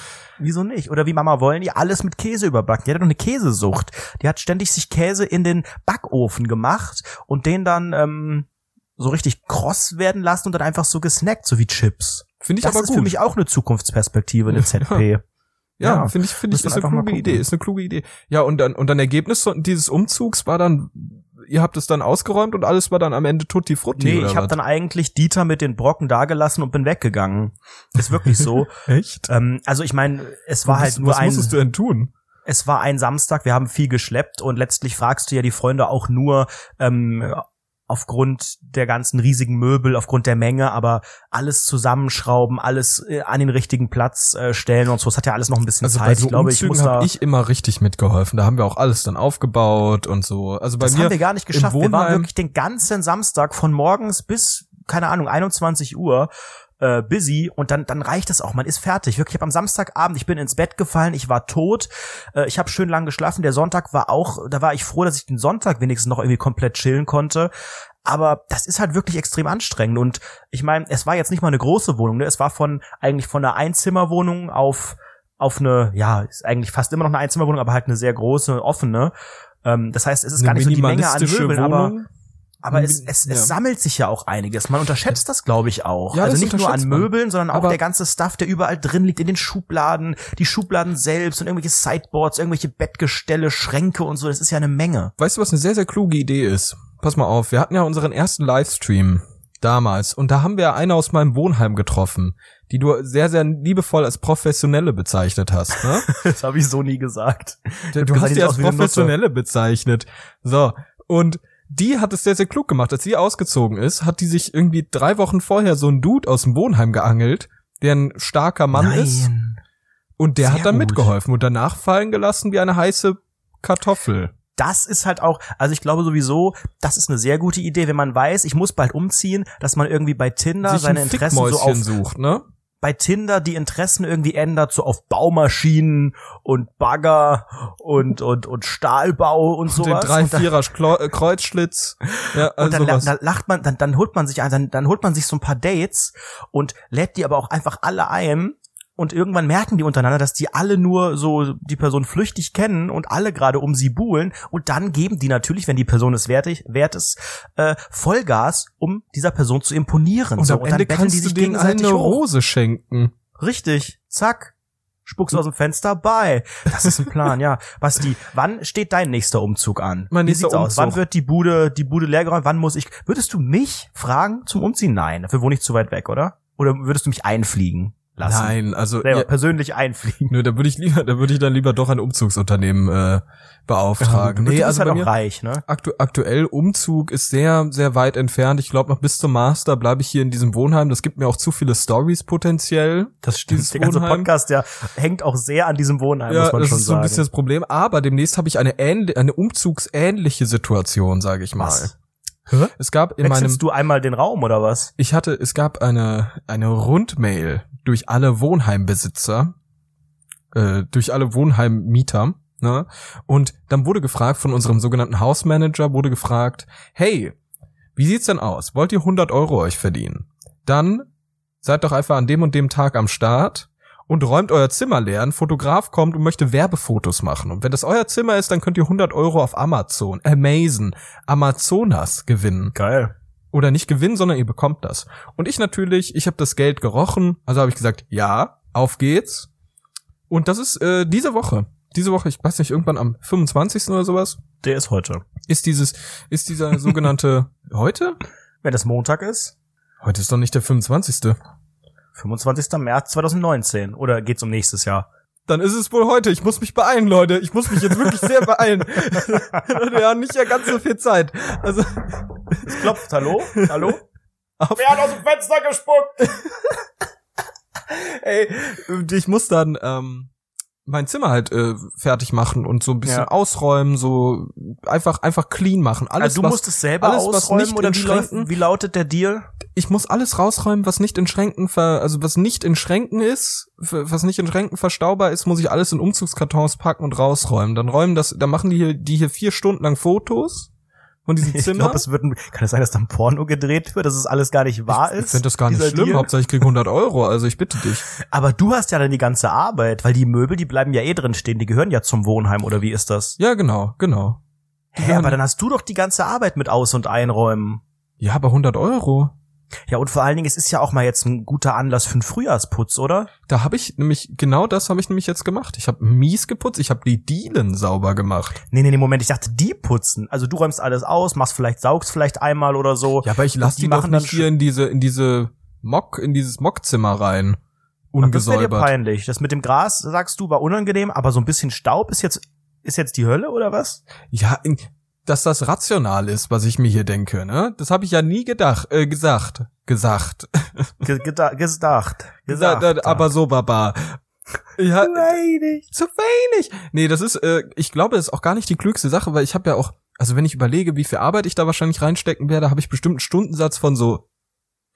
Wieso nicht? Oder wie Mama wollen die alles mit Käse überbacken? Die hat doch eine Käsesucht. Die hat ständig sich Käse in den Backofen gemacht und den dann ähm, so richtig kross werden lassen und dann einfach so gesnackt, so wie Chips. Finde ich das aber ist gut. für mich auch eine Zukunftsperspektive, eine (laughs) ZP. Ja, Ja, finde ich, finde ich, ist eine kluge. Idee, ist eine kluge Idee. Ja, und dann, und dann Ergebnis dieses Umzugs war dann, ihr habt es dann ausgeräumt und alles war dann am Ende tutti frutti Nee, ich habe was? dann eigentlich Dieter mit den Brocken dagelassen und bin weggegangen. Ist wirklich so. (laughs) Echt? ähm, also ich meine, es war was, halt nur was ein musstest du denn tun? es war ein Samstag, wir haben viel geschleppt und letztlich fragst du ja die Freunde auch nur, ähm, aufgrund der ganzen riesigen Möbel, aufgrund der Menge, aber alles zusammenschrauben, alles äh, an den richtigen Platz äh, stellen und so. Es hat ja alles noch ein bisschen Also Zeit. bei so ich glaube, ich Umzügen muss da. habe ich immer richtig mitgeholfen. Da haben wir auch alles dann aufgebaut und so. Also bei das mir haben wir gar nicht geschafft. Wir waren wirklich den ganzen Samstag von morgens bis keine Ahnung 21 Uhr äh, busy und dann dann reicht das auch. Man ist fertig. Wirklich, ich habe am Samstagabend, ich bin ins Bett gefallen, ich war tot. Äh, ich habe schön lang geschlafen. Der Sonntag war auch, da war ich froh, dass ich den Sonntag wenigstens noch irgendwie komplett chillen konnte. Aber das ist halt wirklich extrem anstrengend. Und ich meine, es war jetzt nicht mal eine große Wohnung. Ne? Es war von eigentlich von einer Einzimmerwohnung auf auf eine, ja, ist eigentlich fast immer noch eine Einzimmerwohnung, aber halt eine sehr große, offene. Ähm, das heißt, es ist eine gar nicht so die Menge an Möbeln, aber Wohnung. Aber es, es, Ja. es sammelt sich ja auch einiges. Man unterschätzt das, glaube ich, auch. Ja, also nicht nur an unterschätzt man. Möbeln, sondern auch Aber- der ganze Stuff, der überall drin liegt, in den Schubladen, die Schubladen selbst und irgendwelche Sideboards, irgendwelche Bettgestelle, Schränke und so. Das ist ja eine Menge. Weißt du, was eine sehr, sehr kluge Idee ist? Pass mal auf, wir hatten ja unseren ersten Livestream damals und da haben wir eine aus meinem Wohnheim getroffen, die du sehr, sehr liebevoll als Professionelle bezeichnet hast. Ne? (laughs) Das habe ich so nie gesagt. Du, du gesagt, hast sieht als Professionelle bezeichnet. So, und die hat es sehr, sehr klug gemacht. Als sie ausgezogen ist, hat die sich irgendwie drei Wochen vorher so ein Dude aus dem Wohnheim geangelt, der ein starker Mann ist und der Sehr hat dann gut. mitgeholfen und danach fallen gelassen wie eine heiße Kartoffel. das ist halt auch, also ich glaube sowieso, das ist eine sehr gute Idee, wenn man weiß, ich muss bald umziehen, dass man irgendwie bei Tinder sich seine ein Interessen so auf, sucht, ne? Bei Tinder die Interessen irgendwie ändert, so auf Baumaschinen und Bagger und, und, und Stahlbau und Den sowas. drei Und dann- Vierer äh, Kreuzschlitz. Ja, Und also dann, was. dann lacht man, dann, dann holt man sich ein, dann, dann holt man sich so ein paar Dates und lädt die aber auch einfach alle ein. Und irgendwann merken die untereinander, dass die alle nur so die Person flüchtig kennen und alle gerade um sie buhlen. Und dann geben die natürlich, wenn die Person es wertig, wert ist, äh, Vollgas, um dieser Person zu imponieren. und so, am Ende dann betteln kannst du denen eine. Rose schenken. Richtig, zack. Spuckst aus dem Fenster, bye. Das ist ein Plan, ja. Basti, wann steht dein nächster Umzug an? Mein Wie nächster sieht's aus? Wann wird die Bude, die Bude leergeräumt? Wann muss ich, würdest du mich fragen zum Umziehen? Nein, dafür wohne ich zu weit weg, oder? Oder würdest du mich einfliegen lassen? Nein, also Selber ja, persönlich einfliegen. nö, da würde ich lieber, da würde ich dann lieber doch ein Umzugsunternehmen äh, beauftragen. du nee, also halt bei auch mir reich, ne? aktu aktuell Umzug ist sehr, sehr weit entfernt. Ich glaube, noch bis zum Master bleibe ich hier in diesem Wohnheim. Das gibt mir auch zu viele Stories potenziell. Das stimmt. Der ganze Wohnheim. Podcast, der hängt auch sehr an diesem Wohnheim, Ja, muss man das schon ist so ein sagen. bisschen das Problem. Aber demnächst habe ich eine ähnliche, eine umzugsähnliche Situation, sage ich mal. Was? Es gab in meinem, Wechselst du einmal den Raum oder was? ich hatte, es gab eine eine Rundmail durch alle Wohnheimbesitzer, äh, durch alle Wohnheimmieter. Ne? Und dann wurde gefragt von unserem sogenannten Hausmanager, wurde gefragt, hey, wie sieht's denn aus? Wollt ihr 100 Euro euch verdienen? Dann seid doch einfach an dem und dem Tag am Start und räumt euer Zimmer leer. Ein Fotograf kommt und möchte Werbefotos machen. Und wenn das euer Zimmer ist, dann könnt ihr 100 Euro auf Amazon, Amazon, Amazonas gewinnen. Geil. Oder nicht gewinnen, sondern ihr bekommt das. Und ich natürlich, ich habe das Geld gerochen, also habe ich gesagt, ja, auf geht's. Und das ist äh, diese Woche. Diese Woche, ich weiß nicht, irgendwann am 25. oder sowas, Der ist heute. ist dieses, ist dieser (laughs) sogenannte heute? Wenn das Montag ist, Heute ist doch nicht der 25. 25. März 2019. Oder geht's um nächstes Jahr? Dann ist es wohl heute. Ich muss mich beeilen, Leute. Ich muss mich jetzt wirklich sehr beeilen. (laughs) Wir haben nicht ja ganz so viel Zeit. Also Es klopft. Hallo? Hallo? auf, Wer hat aus dem Fenster gespuckt? (laughs) ey, ich muss dann ähm, mein Zimmer halt äh, fertig machen und so ein bisschen Ja. ausräumen, so einfach einfach clean machen. Alles Also du was, musst es selber alles, was ausräumen nicht oder in Schränken- wie lautet der Deal? ich muss alles rausräumen, was nicht in Schränken ver, also was nicht in Schränken ist, was nicht in Schränken verstaubar ist, muss ich alles in Umzugskartons packen und rausräumen. Dann räumen das, dann machen die hier die hier vier Stunden lang Fotos von diesem (laughs) Ich Zimmer. glaube, es wird ein, kann es sein, dass da ein Porno gedreht wird, dass es alles gar nicht wahr ich ist? finde das gar nicht schlimm. Deal? Hauptsache ich krieg 100 Euro. Also ich bitte dich. (laughs) Aber du hast ja dann die ganze Arbeit, weil die Möbel, die bleiben ja eh drin stehen, die gehören ja zum Wohnheim, oder wie ist das? Ja, genau, genau. Hä, aber dann hast du doch die ganze Arbeit mit Aus- und Einräumen. Ja, aber 100 Euro. Ja, und vor allen Dingen, es ist ja auch mal jetzt ein guter Anlass für einen Frühjahrsputz, oder? Da habe ich nämlich genau das habe ich nämlich jetzt gemacht. Ich habe mies geputzt. Ich habe die Dielen sauber gemacht. Nee, nee, nee, Moment, ich dachte, die putzen. Also du räumst alles aus, machst vielleicht, saugst vielleicht einmal oder so. Ja, aber ich lasse die die, doch machen dann nicht hier in diese in diese Mock in dieses Mockzimmer rein. Ach, das wäre dir Ungesäubert. peinlich. Das mit dem Gras, sagst du, war unangenehm, aber so ein bisschen Staub ist jetzt, ist jetzt die Hölle oder was? Ja, in, dass das rational ist, was ich mir hier denke, ne? Das habe ich ja nie gedacht, äh, gesagt, gesagt. (laughs) Ge geda gedacht. Gesagt, Gesagt. aber so baba. Ja, Wenig. zu wenig. Nee, das ist, äh, ich glaube, das ist auch gar nicht die klügste Sache, weil ich habe ja auch, also wenn ich überlege, wie viel Arbeit ich da wahrscheinlich reinstecken werde, habe ich bestimmt einen Stundensatz von so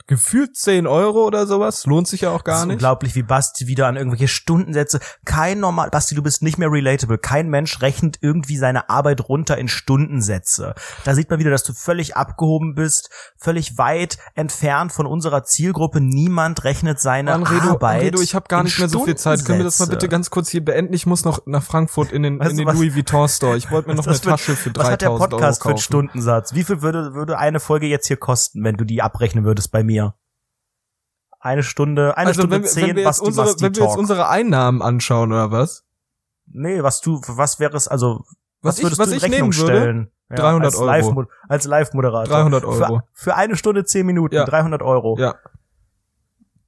gefühlt 10 Euro oder sowas. Lohnt sich ja auch Das gar ist nicht. unglaublich, wie Basti wieder an irgendwelche Stundensätze. Kein normal, Basti, du bist nicht mehr relatable. Kein Mensch rechnet irgendwie seine Arbeit runter in Stundensätze. Da sieht man wieder, dass du völlig abgehoben bist, völlig weit entfernt von unserer Zielgruppe. Niemand rechnet seine Anredo, Arbeit. Anredo, ich habe gar nicht mehr so viel Zeit. Können wir das mal bitte ganz kurz hier beenden? Ich muss noch nach Frankfurt in den, Weißt in den was- Louis Vuitton Store. Ich wollte mir noch eine für- Tasche für Was hat der 3000 Euro Podcast für einen kaufen. Stundensatz? Wie viel würde, würde eine Folge jetzt hier kosten, wenn du die abrechnen würdest bei mir? Eine Stunde, eine Also Stunde wenn, zehn, wenn wir jetzt Basti, unsere, Basti wenn wir jetzt Talk. unsere Einnahmen anschauen oder was? Nee, was du, was wäre es, also, Was was, ich- würdest was du in ich Rechnung nehmen würde? stellen? 300 als Euro. Live, als Live-Moderator. 300 Euro. Für, für eine Stunde, zehn Minuten, Ja. 300 Euro. Ja.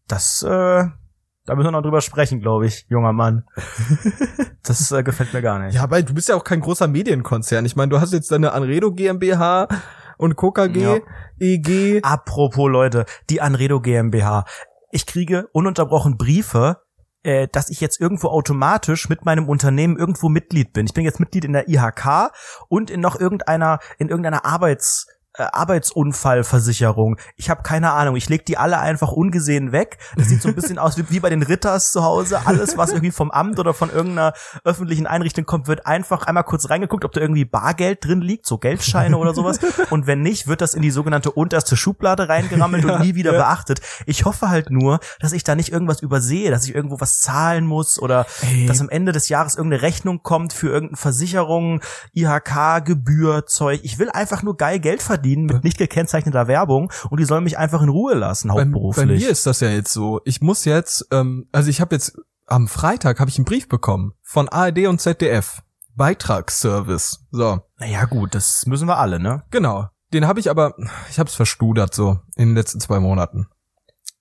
Das, äh, da müssen wir noch drüber sprechen, glaube ich, junger Mann. (laughs) das äh, gefällt mir gar nicht. Ja, weil du bist ja auch kein großer Medienkonzern. Ich meine, du hast jetzt deine Anredo GmbH und Coca G, Ja. EG. Apropos Leute, die Anredo GmbH. Ich kriege ununterbrochen Briefe, äh, dass ich jetzt irgendwo automatisch mit meinem Unternehmen irgendwo Mitglied bin. Ich bin jetzt Mitglied in der IHK und in noch irgendeiner, in irgendeiner Arbeits äh, Arbeitsunfallversicherung. Ich habe keine Ahnung. Ich leg die alle einfach ungesehen weg. Das sieht so ein bisschen aus wie, wie bei den Ritters zu Hause. Alles, was irgendwie vom Amt oder von irgendeiner öffentlichen Einrichtung kommt, wird einfach einmal kurz reingeguckt, ob da irgendwie Bargeld drin liegt, so Geldscheine oder sowas. Und wenn nicht, wird das in die sogenannte unterste Schublade reingerammelt Ja, und nie wieder ja. beachtet. Ich hoffe halt nur, dass ich da nicht irgendwas übersehe, dass ich irgendwo was zahlen muss oder Ey. dass am Ende des Jahres irgendeine Rechnung kommt für irgendeine Versicherung, IHK, Gebühr, Zeug. Ich will einfach nur geil Geld verdienen mit nicht gekennzeichneter Werbung und die sollen mich einfach in Ruhe lassen, Bei, bei hauptberuflich. mir ist das ja jetzt so. Ich muss jetzt, ähm, also ich habe jetzt am Freitag habe ich einen Brief bekommen von ARD und ZDF. Beitragsservice. So, naja gut, das müssen wir alle, ne? genau. Den habe ich aber, ich habe es verstudert so in den letzten zwei Monaten.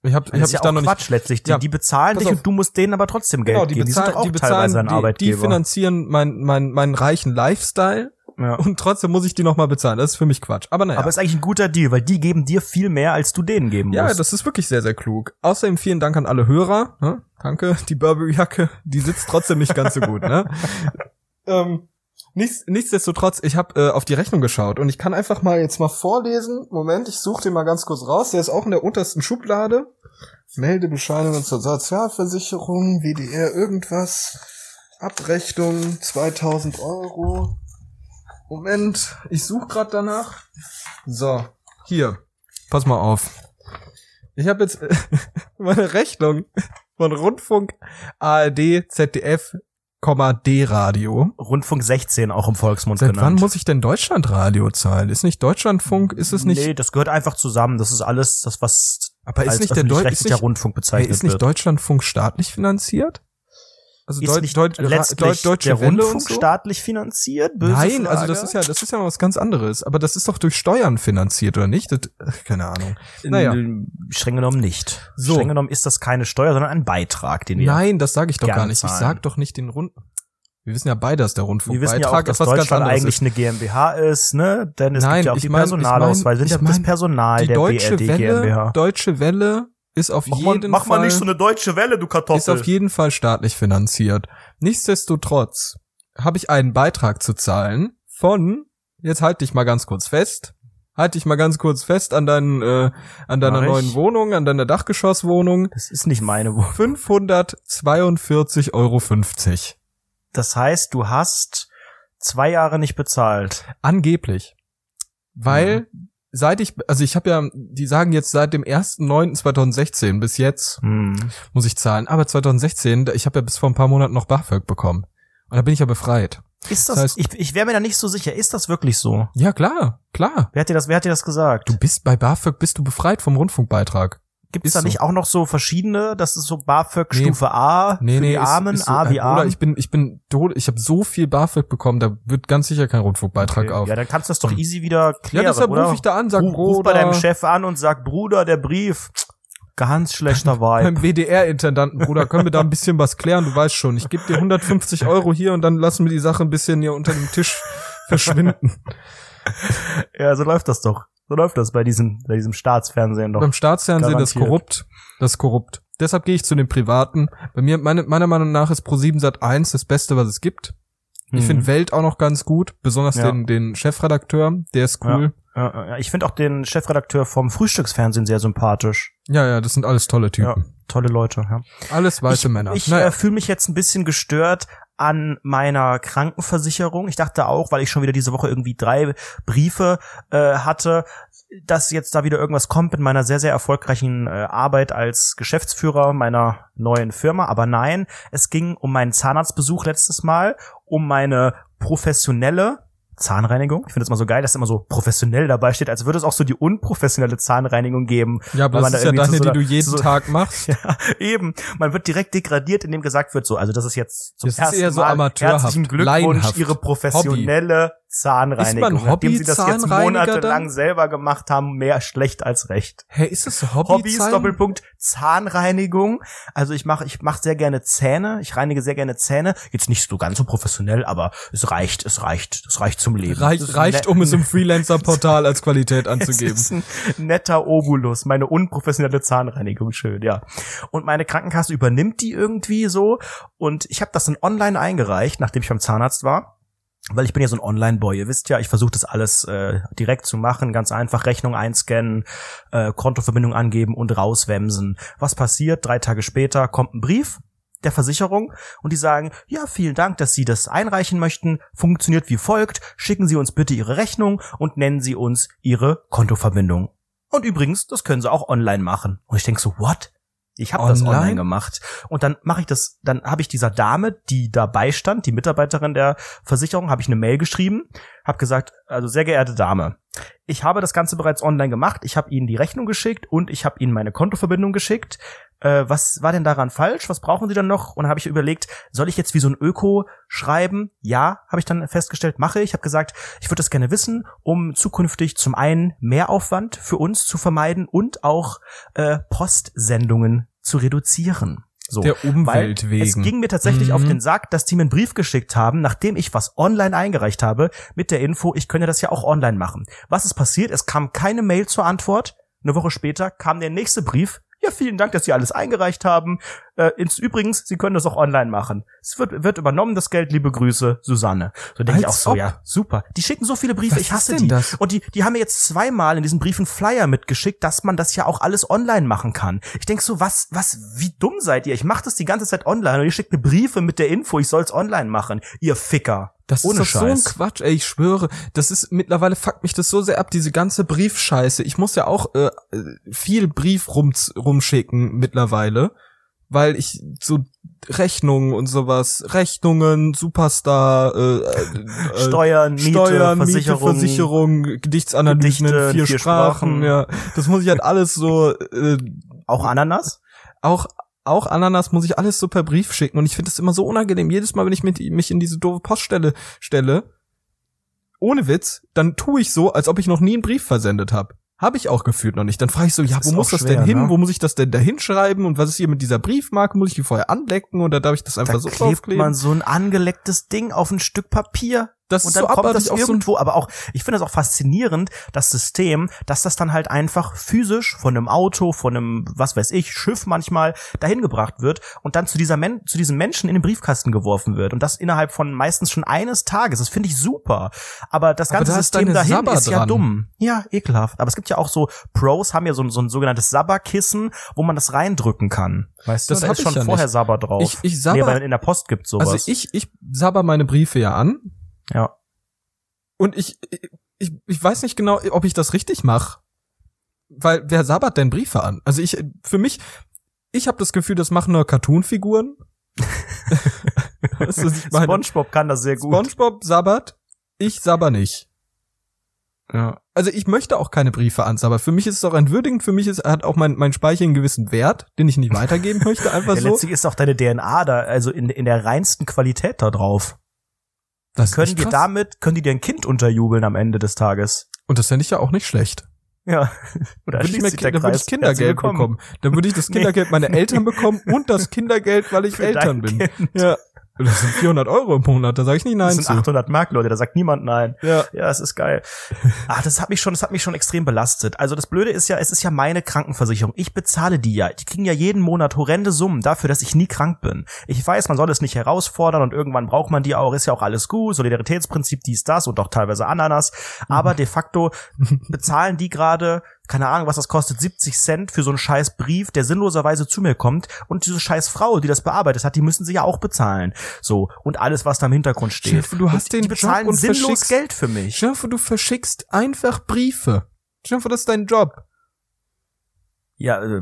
Ich habe ich hab ja da auch noch Quatsch letztlich. Die, Ja, die bezahlen dich auf. und du musst denen aber trotzdem Geld genau, die geben. bezahlen, die sind auch die bezahlen, teilweise ein die, die Arbeitgeber. finanzieren mein, mein, meinen reichen Lifestyle ja. und trotzdem muss ich die nochmal bezahlen. Das ist für mich Quatsch. Aber naja. Aber ist eigentlich ein guter Deal, weil die geben dir viel mehr, als du denen geben Ja, musst. das ist wirklich sehr, sehr klug. Außerdem vielen Dank an alle Hörer. Ne? Danke, die Burberry-Jacke, die sitzt trotzdem nicht ganz so gut. Ne? (laughs) ähm, nichts, nichtsdestotrotz, ich habe äh, auf die Rechnung geschaut und ich kann einfach mal jetzt mal vorlesen. Moment, ich suche den mal ganz kurz raus. Der ist auch in der untersten Schublade. Meldebescheinigung zur Sozialversicherung, WDR irgendwas. Abrechnung 2000 Euro. Moment, ich suche gerade danach. So, hier. Pass mal auf. Ich habe jetzt (laughs) meine Rechnung von Rundfunk, ARD, ZDF, D-Radio. Rundfunk 16 auch im Volksmund Seit genannt. wann muss ich denn Deutschlandradio zahlen? Ist nicht Deutschlandfunk? Ist es nicht? Nee, das gehört einfach zusammen. Das ist alles, das was aber ist nicht der Deu ist nicht, Rundfunk bezeichnet ist nicht wird. Deutschlandfunk staatlich finanziert? Also Ist Deu nicht Deut Ra- letztlich Deu Deutsche der Welle Rundfunk und so? staatlich finanziert? Böse Nein, also Frage. das ist ja, das ist ja was ganz anderes. Aber das ist doch durch Steuern finanziert, oder nicht? Das, keine Ahnung. Naja. Streng genommen nicht. So. Streng genommen ist das keine Steuer, sondern ein Beitrag, den wir. Nein, das sage ich doch gar nicht. Ich zahlen. sag doch nicht den Rund. Wir wissen ja beide, dass der Rundfunk Wir wissen ja auch, dass ist was ganz Deutschland anderes eigentlich ist. eine GmbH ist, ne? Denn es Nein, gibt ja auch ich die mein- ich Personalausweise, mein- sind ja ich das Personal Die der Deutsche BRD Welle, GmbH. Deutsche Welle ist auf Mach mal, jeden mach Fall mal nicht so eine deutsche Welle, du Kartoffel. ist auf jeden Fall staatlich finanziert. Nichtsdestotrotz habe ich einen Beitrag zu zahlen von jetzt halt dich mal ganz kurz fest. Halt dich mal ganz kurz fest an deinen äh, an deiner Mach ich. neuen Wohnung, an deiner Dachgeschosswohnung. das ist nicht meine Wohnung. 542,50 Euro. Das heißt, du hast zwei Jahre nicht bezahlt. Angeblich. Weil Mhm. Seit ich, also ich habe ja, die sagen jetzt seit dem 1.9.2016 bis jetzt Hm. muss ich zahlen. Aber 2016, ich habe ja bis vor ein paar Monaten noch BAföG bekommen. Und da bin ich ja befreit. Ist das, Das heißt- ich, ich wäre mir da nicht so sicher. Ist das wirklich so? Ja, klar, klar. Wer hat dir das, wer hat dir das gesagt? Du bist bei BAföG, bist du befreit vom Rundfunkbeitrag. Gibt es ist da so. nicht auch noch so verschiedene? Das ist so BAföG Nee. Stufe A Nee, für nee, die ist- Armen, ist so, A wie Arm. Oder ich bin, ich bin tot, ich habe so viel BAföG bekommen, da wird ganz sicher kein Rundfunkbeitrag Okay. auf. Ja, dann kannst du das doch easy wieder Ja, klären, deshalb oder? rufe ich da an, sag Bruder, ruf bei deinem Chef an und sag, Bruder, der Brief. Ganz schlechter Vibe. beim WDR-Intendanten, Bruder, können wir da ein bisschen was klären? Du weißt schon, ich gebe dir 150 Euro hier und dann lassen wir die Sache ein bisschen hier unter dem Tisch verschwinden. (laughs) ja, so läuft das doch. So läuft das bei diesem, bei diesem Staatsfernsehen doch. Beim Staatsfernsehen das ist korrupt. Das korrupt. Deshalb gehe ich zu den Privaten. Bei mir, meine, meiner Meinung nach ist Pro7 Sat 1 das Beste, was es gibt. Ich Mhm. finde Welt auch noch ganz gut, besonders Ja. den, den Chefredakteur, der ist cool. Ja, ja, ich finde auch den Chefredakteur vom Frühstücksfernsehen sehr sympathisch. Ja, ja, das sind alles tolle Typen. Ja, tolle Leute. Ja. Alles weiße ich, Männer. Ich naja, äh, fühle mich jetzt ein bisschen gestört an meiner Krankenversicherung. Ich dachte auch, weil ich schon wieder diese Woche irgendwie drei Briefe äh, hatte, dass jetzt da wieder irgendwas kommt mit meiner sehr, sehr erfolgreichen äh, Arbeit als Geschäftsführer meiner neuen Firma. Aber nein, es ging um meinen Zahnarztbesuch letztes Mal, um meine professionelle Zahnreinigung. Ich finde es immer so geil, dass immer so professionell dabei steht, als würde es auch so die unprofessionelle Zahnreinigung geben. ja, aber das man da ist ja deine, so die du jeden so- Tag machst. (laughs) Ja, eben. Man wird direkt degradiert, indem gesagt wird, so, also das ist jetzt zum Das ist ersten eher so Mal herzlichen Glückwunsch. Ihre professionelle Zahnreinigung. Ist man Nachdem Sie das jetzt monatelang dann? selber gemacht haben, mehr schlecht als recht. Hey, ist das Hobby? Hobbys, Doppelpunkt, Zahnreinigung. Also ich mache ich mach sehr gerne Zähne. Ich reinige sehr gerne Zähne. Jetzt nicht so ganz so professionell, aber es reicht, es reicht, es reicht zum Leben. Das Reicht, ein um es im (laughs) Freelancer-Portal als Qualität (laughs) Es anzugeben. ist ein netter Obulus, meine unprofessionelle Zahnreinigung, schön, ja. Und meine Krankenkasse übernimmt die irgendwie so und ich habe das dann online eingereicht, nachdem ich beim Zahnarzt war. Weil ich bin ja so ein Online-Boy, ihr wisst ja, ich versuche das alles äh, direkt zu machen, ganz einfach Rechnung einscannen, äh, Kontoverbindung angeben und rauswemsen. Was passiert? Drei Tage später kommt ein Brief der Versicherung und die sagen, ja, vielen Dank, dass Sie das einreichen möchten. Funktioniert wie folgt. Schicken Sie uns bitte Ihre Rechnung und nennen Sie uns Ihre Kontoverbindung. Und übrigens, das können Sie auch online machen. Und ich denk so, what? Ich habe das Online? gemacht. Und dann mache ich das, dann habe ich dieser Dame, die dabei stand, die Mitarbeiterin der Versicherung, habe ich eine Mail geschrieben, habe gesagt, also sehr geehrte Dame, ich habe das Ganze bereits online gemacht, ich habe Ihnen die Rechnung geschickt und ich habe Ihnen meine Kontoverbindung geschickt. Äh, was war denn daran falsch? Was brauchen Sie dann noch? Und dann habe ich überlegt, soll ich jetzt wie so ein Öko schreiben? Ja, habe ich dann festgestellt, mache ich. Ich habe gesagt, ich würde das gerne wissen, um zukünftig zum einen Mehraufwand für uns zu vermeiden und auch äh, Postsendungen zu reduzieren. So, Der Umwelt weil wegen. Es ging mir tatsächlich Mhm. auf den Sack, dass die mir einen Brief geschickt haben, nachdem ich was online eingereicht habe, mit der Info, ich könne das ja auch online machen. Was ist passiert? Es kam keine Mail zur Antwort. Eine Woche später kam der nächste Brief. Ja, vielen Dank, dass Sie alles eingereicht haben. Äh, ins Übrigens, Sie können das auch online machen. Es wird, wird übernommen, das Geld. Liebe Grüße, Susanne. So denke ich auch so, ob. ja, super. Die schicken so viele Briefe, Was ich hasse die. das? Und die, die haben mir jetzt zweimal in diesem Brief einen Flyer mitgeschickt, dass man das ja auch alles online machen kann. Ich denk so, was, was, wie dumm seid ihr? Ich mache das die ganze Zeit online und ihr schickt mir Briefe mit der Info, ich soll's online machen. Ihr Ficker. Das Ohne ist doch so ein. Quatsch, ey, ich schwöre. Das ist, mittlerweile fuckt mich das so sehr ab, diese ganze Briefscheiße. Ich muss ja auch äh, viel Brief rum, rumschicken mittlerweile, weil ich so Rechnungen und sowas, Rechnungen, Superstar, äh, äh, (laughs) Steuern, Miete, Steuern, Versicherung. Miete, Versicherung, Gedichtsanalysen Gedichte in vier, vier Sprachen, Sprachen. ja. Das muss ich halt alles so, äh, Auch Ananas? auch auch Ananas muss ich alles so per Brief schicken und ich finde das immer so unangenehm. Jedes Mal, wenn ich mit, mich in diese doofe Poststelle stelle, ohne Witz, dann tue ich so, als ob ich noch nie einen Brief versendet habe. Habe ich auch gefühlt noch nicht. Dann frage ich so, ja, wo muss auch das schwer, denn hin? ne? Wo muss ich das denn da hinschreiben? Und was ist hier mit dieser Briefmarke? Muss ich die vorher anlecken oder darf ich das einfach Da so klebt draufkleben? man so ein angelecktes Ding auf ein Stück Papier. Das Und ist dann so kommt das auch so irgendwo, aber auch, ich finde das auch faszinierend, das System, dass das dann halt einfach physisch von einem Auto, von einem, was weiß ich, Schiff manchmal dahin gebracht wird und dann zu dieser Men zu diesem Menschen in den Briefkasten geworfen wird und das innerhalb von meistens schon eines Tages. Das finde ich super. Aber das Aber ganze da ist System dahin Sabber ist ja dran. dumm. Ja, ekelhaft. Aber es gibt ja auch so, Pros haben ja so, ein- so ein sogenanntes Sabberkissen, wo man das reindrücken kann. Weißt Das da hab ist schon ja vorher nicht. Sabber drauf. Ich- ich nee, sabber- aber in der Post gibt's sowas. Also ich, ich sabber meine Briefe ja an ja. und ich, ich, ich weiß nicht genau, ob ich das richtig mache. Weil wer sabbert denn Briefe an? Also ich, für mich, ich habe das Gefühl, das machen nur Cartoon-Figuren. SpongeBob kann das sehr gut. SpongeBob sabbert, ich sabber nicht. ja. Also ich möchte auch keine Briefe ansabbern. Für mich ist es auch entwürdigend, für mich ist, hat auch mein, mein Speicher einen gewissen Wert, den ich nicht weitergeben möchte, einfach (laughs) Ja, so. letztlich ist auch deine DNA da, also in, in der reinsten Qualität da drauf. Das Können krass. damit, können die dir ein Kind unterjubeln am Ende des Tages? Und das fände ich ja auch nicht schlecht. Ja. (laughs) Oder Dann würde ich, mir, dann würde ich. Kindergeld bekommen. Dann würde ich das (laughs) Nee. Kindergeld meiner Eltern bekommen und das Kindergeld, weil ich Für Eltern bin. Kind. Ja. Das sind 400 Euro im Monat, da sage ich nicht nein Das sind zu. 800 Mark, Leute, da sagt niemand nein. Ja. Ja, es ist geil. Ah, das hat mich schon, das hat mich schon extrem belastet. Also das Blöde ist ja, es ist ja meine Krankenversicherung. Ich bezahle die ja. Die kriegen ja jeden Monat horrende Summen dafür, dass ich nie krank bin. Ich weiß, man soll es nicht herausfordern und irgendwann braucht man die auch. Ist ja auch alles gut. Solidaritätsprinzip, dies, das und auch teilweise Ananas. Aber de facto bezahlen die gerade keine Ahnung, was das kostet, 70 Cent für so einen scheiß Brief, der sinnloserweise zu mir kommt und diese scheiß Frau, die das bearbeitet hat, die müssen sie ja auch bezahlen. So, und alles, was da im Hintergrund steht. Chef, du hast und den die bezahlen Job und sinnlos verschickst- Geld für mich. Vor, du verschickst einfach Briefe. Vor, das ist dein Job. Ja, äh,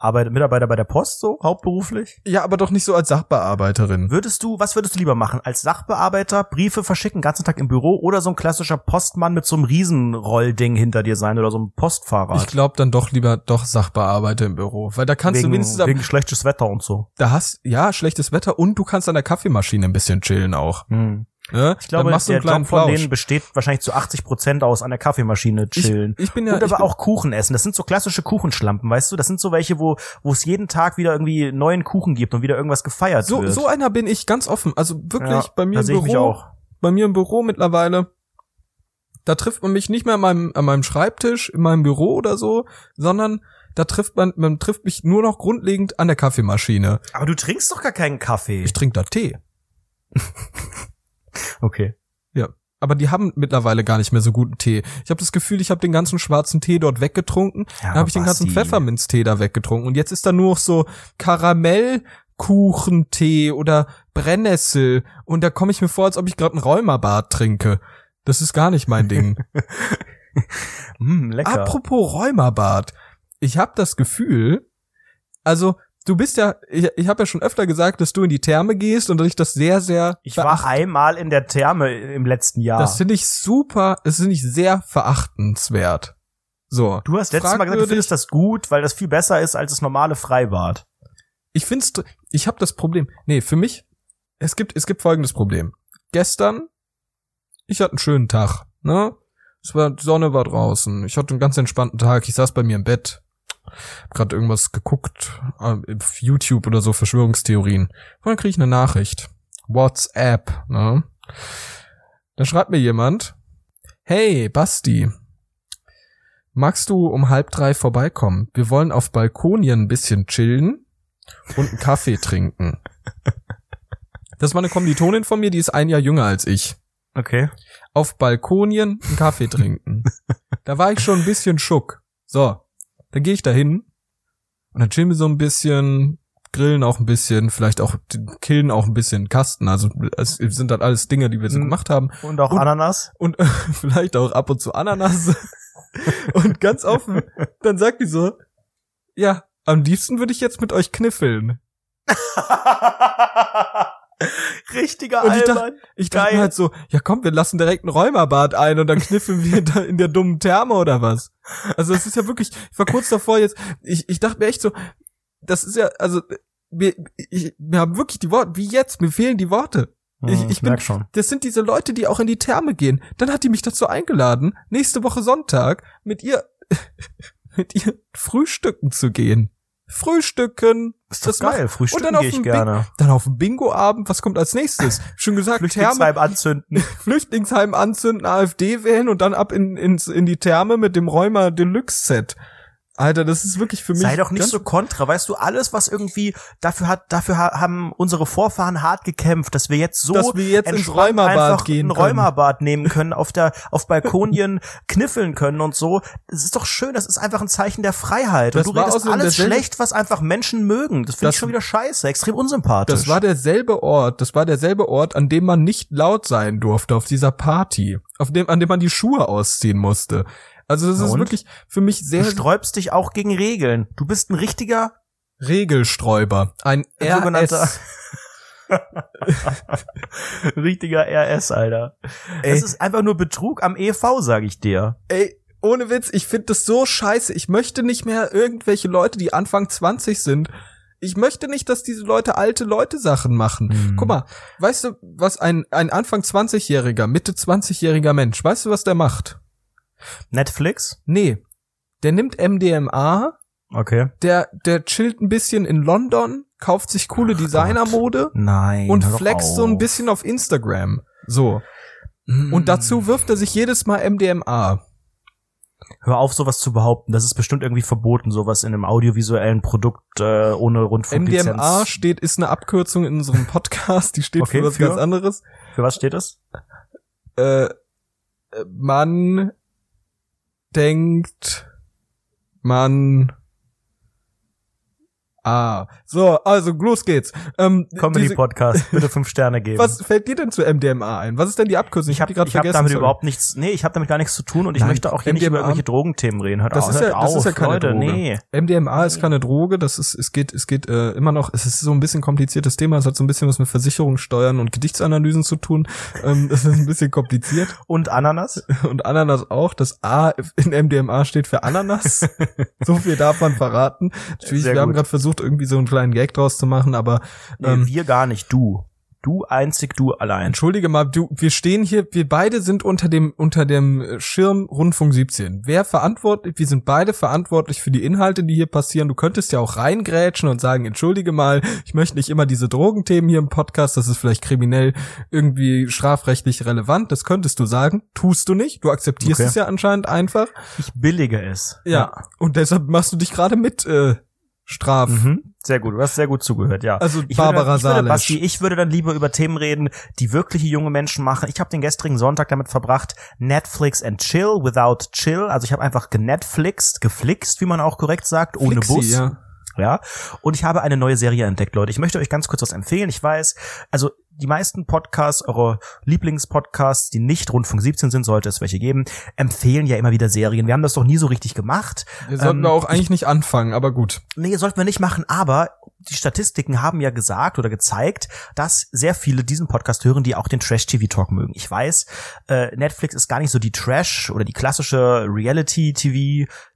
arbeitet Mitarbeiter bei der Post so, hauptberuflich? Ja, aber doch nicht so als Sachbearbeiterin. Würdest du, was würdest du lieber machen? Als Sachbearbeiter Briefe verschicken, ganzen Tag im Büro oder so ein klassischer Postmann mit so einem Riesenrollding hinter dir sein oder so einem Postfahrrad? Ich glaube dann doch lieber doch Sachbearbeiter im Büro, weil da kannst wegen, du wenigstens, wegen schlechtes Wetter und so. da hast ja schlechtes Wetter und du kannst an der Kaffeemaschine ein bisschen chillen auch. Hm. Ne? Ich glaube, der Job von denen besteht wahrscheinlich zu 80 Prozent aus an der Kaffeemaschine chillen. Ich, ich bin ja und aber auch Kuchen essen. Das sind so klassische Kuchenschlampen, weißt du? Das sind so welche, wo wo es jeden Tag wieder irgendwie neuen Kuchen gibt und wieder irgendwas gefeiert so wird. so einer bin ich ganz offen. Also wirklich Ja, bei mir im Büro, auch. bei mir im Büro mittlerweile. Da trifft man mich nicht mehr an meinem, an meinem Schreibtisch, in meinem Büro oder so, sondern da trifft man, man trifft mich nur noch grundlegend an der Kaffeemaschine. Aber du trinkst doch gar keinen Kaffee. Ich trinke da Tee. (laughs) Okay. Aber die haben mittlerweile gar nicht mehr so guten Tee. Ich habe das Gefühl, ich habe den ganzen schwarzen Tee dort weggetrunken. Ja, Dann habe ich den ganzen Pfefferminztee da weggetrunken. Und jetzt ist da nur noch so Karamellkuchentee oder Brennnessel. Und da komme ich mir vor, als ob ich gerade ein Rheumabad trinke. Das ist gar nicht mein Ding. (laughs) Mm, lecker. Apropos Rheumabad. Ich habe das Gefühl, also du bist ja, ich, ich habe ja schon öfter gesagt, dass du in die Therme gehst und dass ich das sehr, sehr ich war veracht- einmal in der Therme im letzten Jahr. Das finde ich super, das finde ich sehr verachtenswert. So. du hast letztes Mal gesagt, du findest das gut, weil das viel besser ist als das normale Freibad. Ich find's, ich habe das Problem. Nee, für mich, es gibt, es gibt folgendes Problem. Gestern, ich hatte einen schönen Tag, ne? Es war, die Sonne war draußen. Ich hatte einen ganz entspannten Tag. Ich saß bei mir im Bett. Hab grad irgendwas geguckt, auf YouTube oder so, Verschwörungstheorien. Und dann krieg ich eine Nachricht. WhatsApp, ne? Da schreibt mir jemand, hey, Basti, magst du um halb drei vorbeikommen? Wir wollen auf Balkonien ein bisschen chillen und einen Kaffee (laughs) trinken. Das war eine Kommilitonin von mir, die ist ein Jahr jünger als ich. Okay. Auf Balkonien einen Kaffee trinken. (laughs) Da war ich schon ein bisschen schock. So, dann gehe ich da hin und dann chillen wir so ein bisschen, grillen auch ein bisschen, vielleicht auch killen auch ein bisschen Kasten. Also es sind dann alles Dinge, die wir so Mhm. gemacht haben. Und auch Und- Ananas? Und (laughs) vielleicht auch ab und zu Ananas. (laughs) und ganz offen, dann sagt die so, ja, am liebsten würde ich jetzt mit euch kniffeln. (laughs) Richtiger Und ich dachte- Albern. Ich dachte halt so, ja komm, wir lassen direkt ein Räumerbad ein und dann kniffeln wir da in der dummen Therme oder was. Also es ist ja wirklich, ich war kurz davor jetzt, ich, ich dachte mir echt so, das ist ja, also, wir, ich, wir haben wirklich die Worte, wie jetzt, mir fehlen die Worte. Ich- ich bin- merk schon. Das sind diese Leute, die auch in die Therme gehen. Dann hat die mich dazu eingeladen, nächste Woche Sonntag mit ihr, (laughs) mit ihr frühstücken zu gehen. Frühstücken. Ist das macht- geil. Frühstücken dann auf gehe ich gerne. Dann auf dem Bingo-Abend, was kommt als nächstes? Schon gesagt, Therme, (laughs) Flüchtlingsheim anzünden. Flüchtlingsheim anzünden, AfD wählen und dann ab in, ins, in die Therme mit dem Räumer Deluxe Set. Alter, das ist wirklich für mich. Sei doch nicht so kontra, weißt du, alles was irgendwie dafür hat, dafür ha haben unsere Vorfahren hart gekämpft, dass wir jetzt so Dass wir jetzt ins einfach gehen ein können. Räumerbad nehmen können, auf der auf Balkonien (laughs) kniffeln können und so. Es ist doch schön, das ist einfach ein Zeichen der Freiheit Das und du redest alles schlecht, was einfach Menschen mögen. Das finde Das- ich schon wieder scheiße, extrem unsympathisch. Das war derselbe Ort, das war derselbe Ort, an dem man nicht laut sein durfte auf dieser Party, auf dem, an dem man die Schuhe ausziehen musste. Also das Na ist und? wirklich für mich du sehr sträubst dich auch gegen Regeln. Du bist ein richtiger Regelsträuber. Ein Ein sogenannter- RS. (laughs) richtiger RS, Alter. Ey. Es ist einfach nur Betrug am EV, sag ich dir. Ey, ohne Witz, ich finde das so scheiße. Ich möchte nicht mehr irgendwelche Leute, die Anfang 20 sind. Ich möchte nicht, dass diese Leute alte Leute Sachen machen. Hm. Guck mal, weißt du, was ein, ein Anfang 20-jähriger, Mitte 20-jähriger Mensch, weißt du, was der macht? Netflix? Nee. Der nimmt MDMA, Okay. der, der chillt ein bisschen in London, kauft sich coole Designermode Nein. und flext so ein bisschen auf Instagram. So. Mm. Und dazu wirft er sich jedes Mal MDMA. Hör auf, sowas zu behaupten. Das ist bestimmt irgendwie verboten, sowas in einem audiovisuellen Produkt äh, ohne Rundfunklizenz. MDMA steht, ist eine Abkürzung in unserem Podcast, die steht Okay, für was für? ganz anderes. Für was steht das? Äh, äh, man denkt, man Ah, so, also los geht's. Ähm, Comedy diese- Podcast, bitte (laughs) fünf Sterne geben. Was fällt dir denn zu MDMA ein? Was ist denn die Abkürzung? ich habe die grad ich hab damit sorry. überhaupt nichts, nee, ich habe damit gar nichts zu tun und ich Nein, möchte auch hier nicht MDMA über irgendwelche Drogenthemen reden. Hört Das auf, ist ja- das auf, ist ja keine Leute, Droge. nee. MDMA ist keine Droge, das ist, es geht, es geht äh, immer noch, es ist so ein bisschen kompliziertes Thema, es hat so ein bisschen was mit Versicherungssteuern und Gedichtsanalysen zu tun. Ähm, das ist ein bisschen kompliziert. (laughs) Und Ananas? (laughs) Und Ananas auch. Das A in MDMA steht für Ananas. so viel darf man verraten. Natürlich, wir haben gerade versucht, irgendwie so einen kleinen Gag draus zu machen, aber Nee, ähm, wir gar nicht, du. Du einzig, du allein. Entschuldige mal, du, wir stehen hier, wir beide sind unter dem, unter dem Schirm Rundfunk 17. Wer verantwortlich, wir sind beide verantwortlich für die Inhalte, die hier passieren. Du könntest ja auch reingrätschen und sagen, entschuldige mal, ich möchte nicht immer diese Drogenthemen hier im Podcast, das ist vielleicht kriminell irgendwie strafrechtlich relevant, das könntest du sagen. Tust du nicht, du akzeptierst Okay. es ja anscheinend einfach. Ich billige es. Ja. Und deshalb machst du dich gerade mit, äh, Straf. Mhm. Sehr gut, du hast sehr gut zugehört, ja. Also ich Barbara würde, ich würde. Basti, ich würde dann lieber über Themen reden, die wirkliche junge Menschen machen. Ich habe den gestrigen Sonntag damit verbracht, Netflix and Chill without Chill. Also ich habe einfach genetflixt, geflixt, wie man auch korrekt sagt, ohne Flixi, Bus. Ja. Ja. Und ich habe eine neue Serie entdeckt, Leute. Ich möchte euch ganz kurz was empfehlen. Ich weiß, also die meisten Podcasts, eure Lieblingspodcasts, die nicht Rundfunk 17 sind, sollte es welche geben, empfehlen ja immer wieder Serien. Wir haben das doch nie so richtig gemacht. Wir sollten Ähm, wir auch eigentlich nicht anfangen, aber gut. Nee, sollten wir nicht machen, aber die Statistiken haben ja gesagt oder gezeigt, dass sehr viele diesen Podcast hören, die auch den Trash-TV-Talk mögen. Ich weiß, äh, Netflix ist gar nicht so die Trash oder die klassische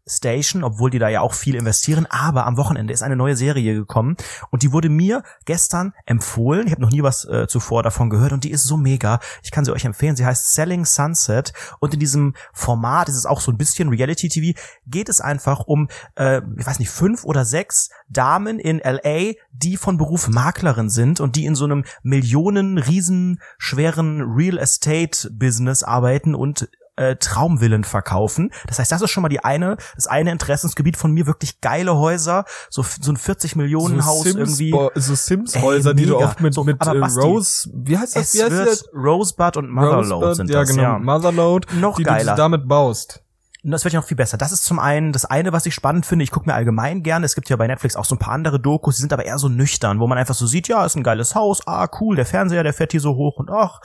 Reality-TV-Station, obwohl die da ja auch viel investieren, aber am Wochenende ist eine neue Serie gekommen und die wurde mir gestern empfohlen. Ich habe noch nie was äh, zuvor davon gehört und die ist so mega. Ich kann sie euch empfehlen. Sie heißt Selling Sunset und in diesem Format ist es auch so ein bisschen Reality-TV, geht es einfach um, äh, ich weiß nicht, fünf oder sechs Damen in LA, die von Beruf Maklerin sind und die in so einem Millionen riesen schweren Real Estate Business arbeiten und äh, Traumvillen verkaufen. Das heißt, das ist schon mal die eine, das eine Interessensgebiet von mir, wirklich geile Häuser, so, so ein 40 Millionen Haus Sims, irgendwie. So Sims-Häuser, die du oft mit, So, mit äh, Basti, Rose, wie heißt das? Es Wie heißt wird das? Rosebud und Motherload Rosebud, sind ja, das, genau. ja. Motherload, Noch die geiler. du damit baust. Und das wird ja noch viel besser. Das ist zum einen das eine, was ich spannend finde. Ich gucke mir allgemein gerne. Es gibt ja bei Netflix auch so ein paar andere Dokus, die sind aber eher so nüchtern, wo man einfach so sieht, ja, ist ein geiles Haus, ah, cool, der Fernseher, der fährt hier so hoch und ach,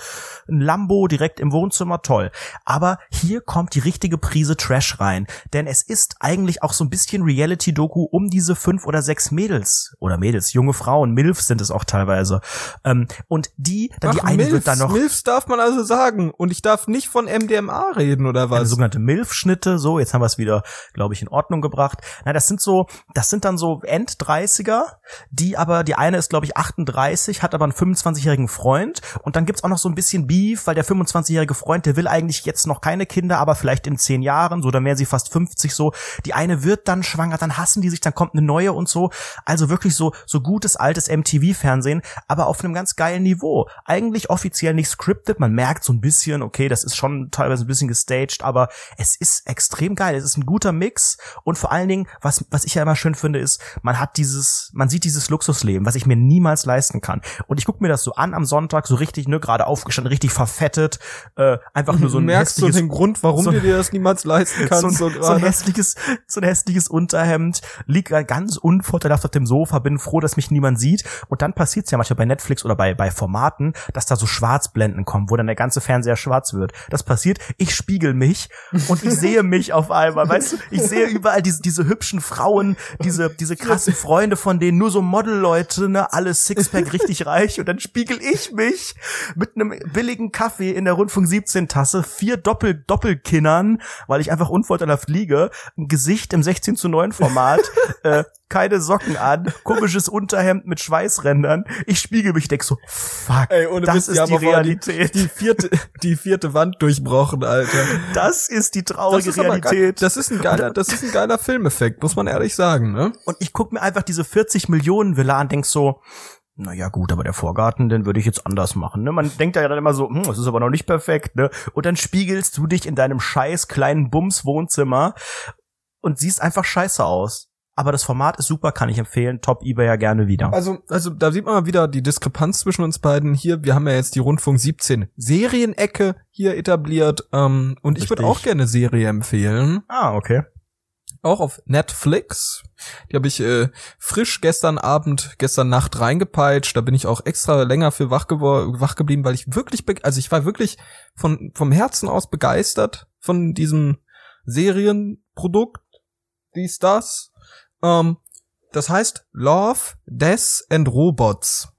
ein Lambo direkt im Wohnzimmer, toll. Aber hier kommt die richtige Prise Trash rein. Denn es ist eigentlich auch so ein bisschen Reality-Doku um diese fünf oder sechs Mädels. Oder Mädels, junge Frauen, Milfs sind es auch teilweise. Ähm, und die, dann die Ach, eine Milfs, wird dann noch. Milfs darf man also sagen. Und ich darf nicht von MDMA reden, oder eine was? sogenannte MILF-Schnitte, so, jetzt haben wir es wieder, glaube ich, in Ordnung gebracht. Na, das sind so, das sind dann so End-30er, die aber, die eine ist, glaube ich, 38, hat aber einen 25-jährigen Freund und dann gibt's auch noch so ein bisschen Beef, weil der 25-jährige Freund, der will eigentlich jetzt noch keine Kinder, aber vielleicht in 10 Jahren, so, dann wären sie fast 50 so. Die eine wird dann schwanger, dann hassen die sich, dann kommt eine neue und so. Also wirklich so, so gutes altes MTV-Fernsehen, aber auf einem ganz geilen Niveau. Eigentlich offiziell nicht scripted, man merkt so ein bisschen, okay, das ist schon teilweise ein bisschen gestaged, aber es ist extrem geil. Es ist ein guter Mix und vor allen Dingen, was, was ich ja immer schön finde, ist, man hat dieses, man sieht dieses Luxusleben, was ich mir niemals leisten kann. Und ich gucke mir das so an am Sonntag, so richtig, ne, gerade aufgestanden, richtig verfettet, äh, einfach nur so ein Merkst du hässliches den Grund, warum so- du dir das niemals leisten kannst, (laughs) so, ein, so, so, ein hässliches, so ein hässliches Unterhemd, liegt ganz unvorteilhaft auf dem Sofa, bin froh, dass mich niemand sieht. Und dann passiert's ja manchmal bei Netflix oder bei, bei Formaten, dass da so Schwarzblenden kommen, wo dann der ganze Fernseher schwarz wird. Das passiert, ich spiegel mich und ich sehe (laughs) mich auf einmal, weißt du? Ich sehe (laughs) überall diese, diese hübschen Frauen, diese, diese krassen Freunde von denen, nur so Model-Leute, ne, alles Sixpack (laughs) richtig reich und dann spiegel ich mich mit einem billigen Kaffee in der Rundfunk 17 Tasse, vier Doppel Doppelkinnern, weil ich einfach unvorteilhaft liege, ein Gesicht im 16 zu 9 Format, (laughs) äh, keine Socken an, komisches Unterhemd mit Schweißrändern. Ich spiegel mich, denk so, fuck, Ey, ohne das Witz, ist die Realität. Die, die vierte, die vierte Wand durchbrochen, Alter. das ist die traurige Das ist Realität. das ist ein geiler, das ist ein geiler Filmeffekt, muss man ehrlich sagen, ne? Und ich guck mir einfach diese 40 Millionen Villa an, denk so, na ja, gut, aber der Vorgarten, den würde ich jetzt anders machen. Ne? Man denkt ja dann immer so, hm, das ist aber noch nicht perfekt, ne? Und dann spiegelst du dich in deinem scheiß kleinen Bums-Wohnzimmer und siehst einfach scheiße aus. Aber das Format ist super, kann ich empfehlen. Top eBay ja gerne wieder. Also, also da sieht man mal wieder die Diskrepanz zwischen uns beiden. Hier, wir haben ja jetzt die Rundfunk 17 Serienecke hier etabliert. Ähm, und ich würde auch gerne Serie empfehlen. Ah, okay auch auf Netflix. Die habe ich äh, frisch gestern Abend, gestern Nacht reingepeitscht. Da bin ich auch extra länger für wach, wach geblieben, weil ich wirklich, also ich war wirklich von vom Herzen aus begeistert von diesem Serienprodukt. Dies das. Ähm, das heißt Love, Death and Robots,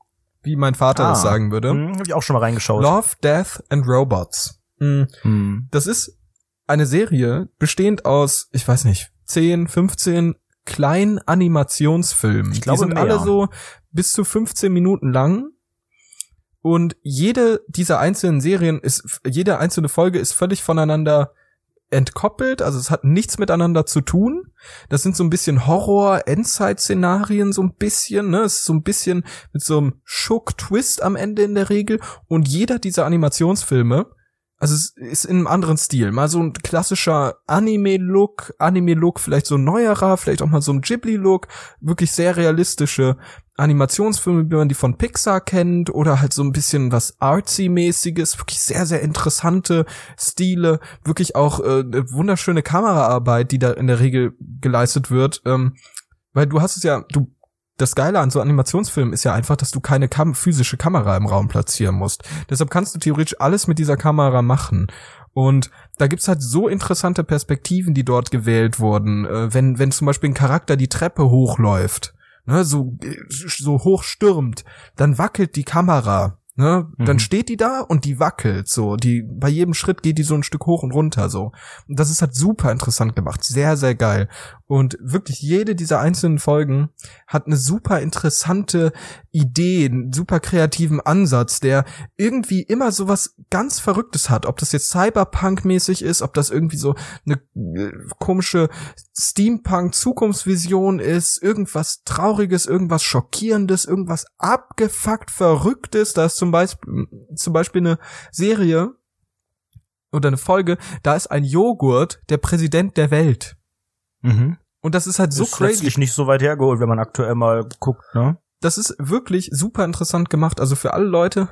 wie mein Vater ah, das sagen würde. Hm, hab ich auch schon mal reingeschaut. Love, Death and Robots. Mhm. Hm. Das ist eine Serie bestehend aus, ich weiß nicht, 10, 15 kleinen Animationsfilmen. Ich glaube, die sind mehr. alle so bis zu 15 Minuten lang. Und jede dieser einzelnen Serien ist, jede einzelne Folge ist völlig voneinander entkoppelt, also es hat nichts miteinander zu tun. Das sind so ein bisschen Horror-Endzeit-Szenarien, so ein bisschen, ne? Es ist so ein bisschen mit so einem Schock-Twist am Ende in der Regel. Und jeder dieser Animationsfilme also es ist in einem anderen Stil. Mal so ein klassischer Anime-Look, Anime-Look, vielleicht so ein neuerer, vielleicht auch mal so ein Ghibli-Look, wirklich sehr realistische Animationsfilme, wie man die von Pixar kennt, oder halt so ein bisschen was artsy-mäßiges, wirklich sehr, sehr interessante Stile, wirklich auch äh, wunderschöne Kameraarbeit, die da in der Regel geleistet wird. Ähm, weil du hast es ja, du das Geile an so Animationsfilmen ist ja einfach, dass du keine Kam physische Kamera im Raum platzieren musst. Deshalb kannst du theoretisch alles mit dieser Kamera machen. Und da gibt's halt so interessante Perspektiven, die dort gewählt wurden. Äh, wenn, wenn zum Beispiel ein Charakter die Treppe hochläuft, ne, so, so hoch stürmt, dann wackelt die Kamera. Ne? Mhm. Dann steht die da und die wackelt so. Die bei jedem Schritt geht die so ein Stück hoch und runter so. Und das ist halt super interessant gemacht, sehr sehr geil. Und wirklich jede dieser einzelnen Folgen hat eine super interessante Idee, einen super kreativen Ansatz, der irgendwie immer so was ganz Verrücktes hat. Ob das jetzt Cyberpunk-mäßig ist, ob das irgendwie so eine äh, komische Steampunk-Zukunftsvision ist, irgendwas Trauriges, irgendwas Schockierendes, irgendwas abgefuckt Verrücktes. Da ist zum Beispiel, zum Beispiel eine Serie oder eine Folge, da ist ein Joghurt der Präsident der Welt. Mhm. Und das ist halt so ist crazy. nicht so weit hergeholt, wenn man aktuell mal guckt, ne? Das ist wirklich super interessant gemacht. Also für alle Leute,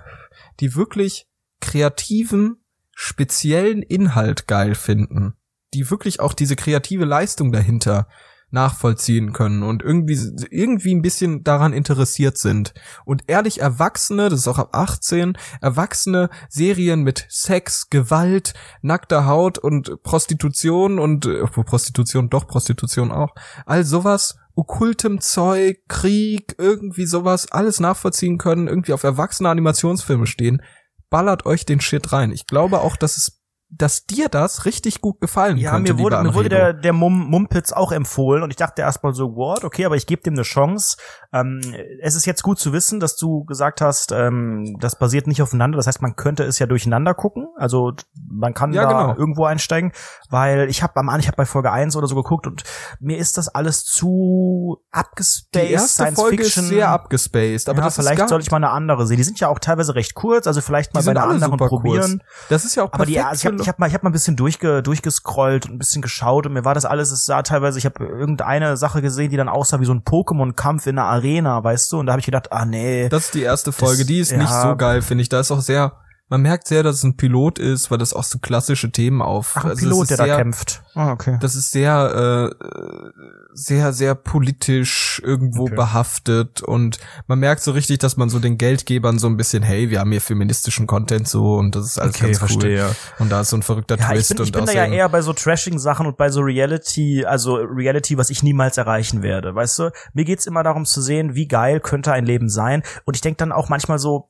die wirklich kreativen, speziellen Inhalt geil finden die wirklich auch diese kreative Leistung dahinter nachvollziehen können und irgendwie irgendwie ein bisschen daran interessiert sind und ehrlich Erwachsene, das ist auch ab 18, Erwachsene Serien mit Sex, Gewalt, nackter Haut und Prostitution und äh, Prostitution doch Prostitution auch, all sowas okkultem Zeug, Krieg, irgendwie sowas, alles nachvollziehen können, irgendwie auf erwachsene Animationsfilme stehen, ballert euch den Shit rein. Ich glaube auch, dass es dass dir das richtig gut gefallen ja, könnte. Ja, mir wurde, mir wurde der, der Mum Mumpitz auch empfohlen und ich dachte erstmal so, what, okay, aber ich gebe dem eine Chance. Ähm, es ist jetzt gut zu wissen, dass du gesagt hast, ähm, das basiert nicht aufeinander. Das heißt, man könnte es ja durcheinander gucken. Also man kann ja, da genau. irgendwo einsteigen, weil ich habe am Anfang, ich habe bei Folge 1 oder so geguckt und mir ist das alles zu abgespaced. Die erste Science Folge Fiction. ist sehr abgespaced, aber ja, vielleicht soll ich mal eine andere sehen. Die sind ja auch teilweise recht kurz, also vielleicht mal bei einer anderen probieren. Kurz. Das ist ja auch aber die, ich habe ich hab mal ich habe mal ein bisschen durchge, durchgescrollt und ein bisschen geschaut und mir war das alles, es sah teilweise, ich habe irgendeine Sache gesehen, die dann aussah wie so ein Pokémon-Kampf in einer Arena, weißt du? Und da habe ich gedacht, ah nee. Das ist die erste Folge, das, die ist ja, nicht so geil, finde ich. Da ist auch sehr man merkt sehr, dass es ein Pilot ist, weil das auch so klassische Themen auf. Ach, ein also Pilot, der sehr, da kämpft. Ah, okay. Das ist sehr, äh, sehr, sehr politisch irgendwo okay. behaftet und man merkt so richtig, dass man so den Geldgebern so ein bisschen, hey, wir haben hier feministischen Content so und das ist alles okay, ganz cool. Verstehe. Und da ist so ein verrückter ja, Twist. Ich bin, ich bin da ja eher bei so Trashing-Sachen und bei so Reality, also Reality, was ich niemals erreichen werde, weißt du? Mir geht's immer darum zu sehen, wie geil könnte ein Leben sein und ich denke dann auch manchmal so,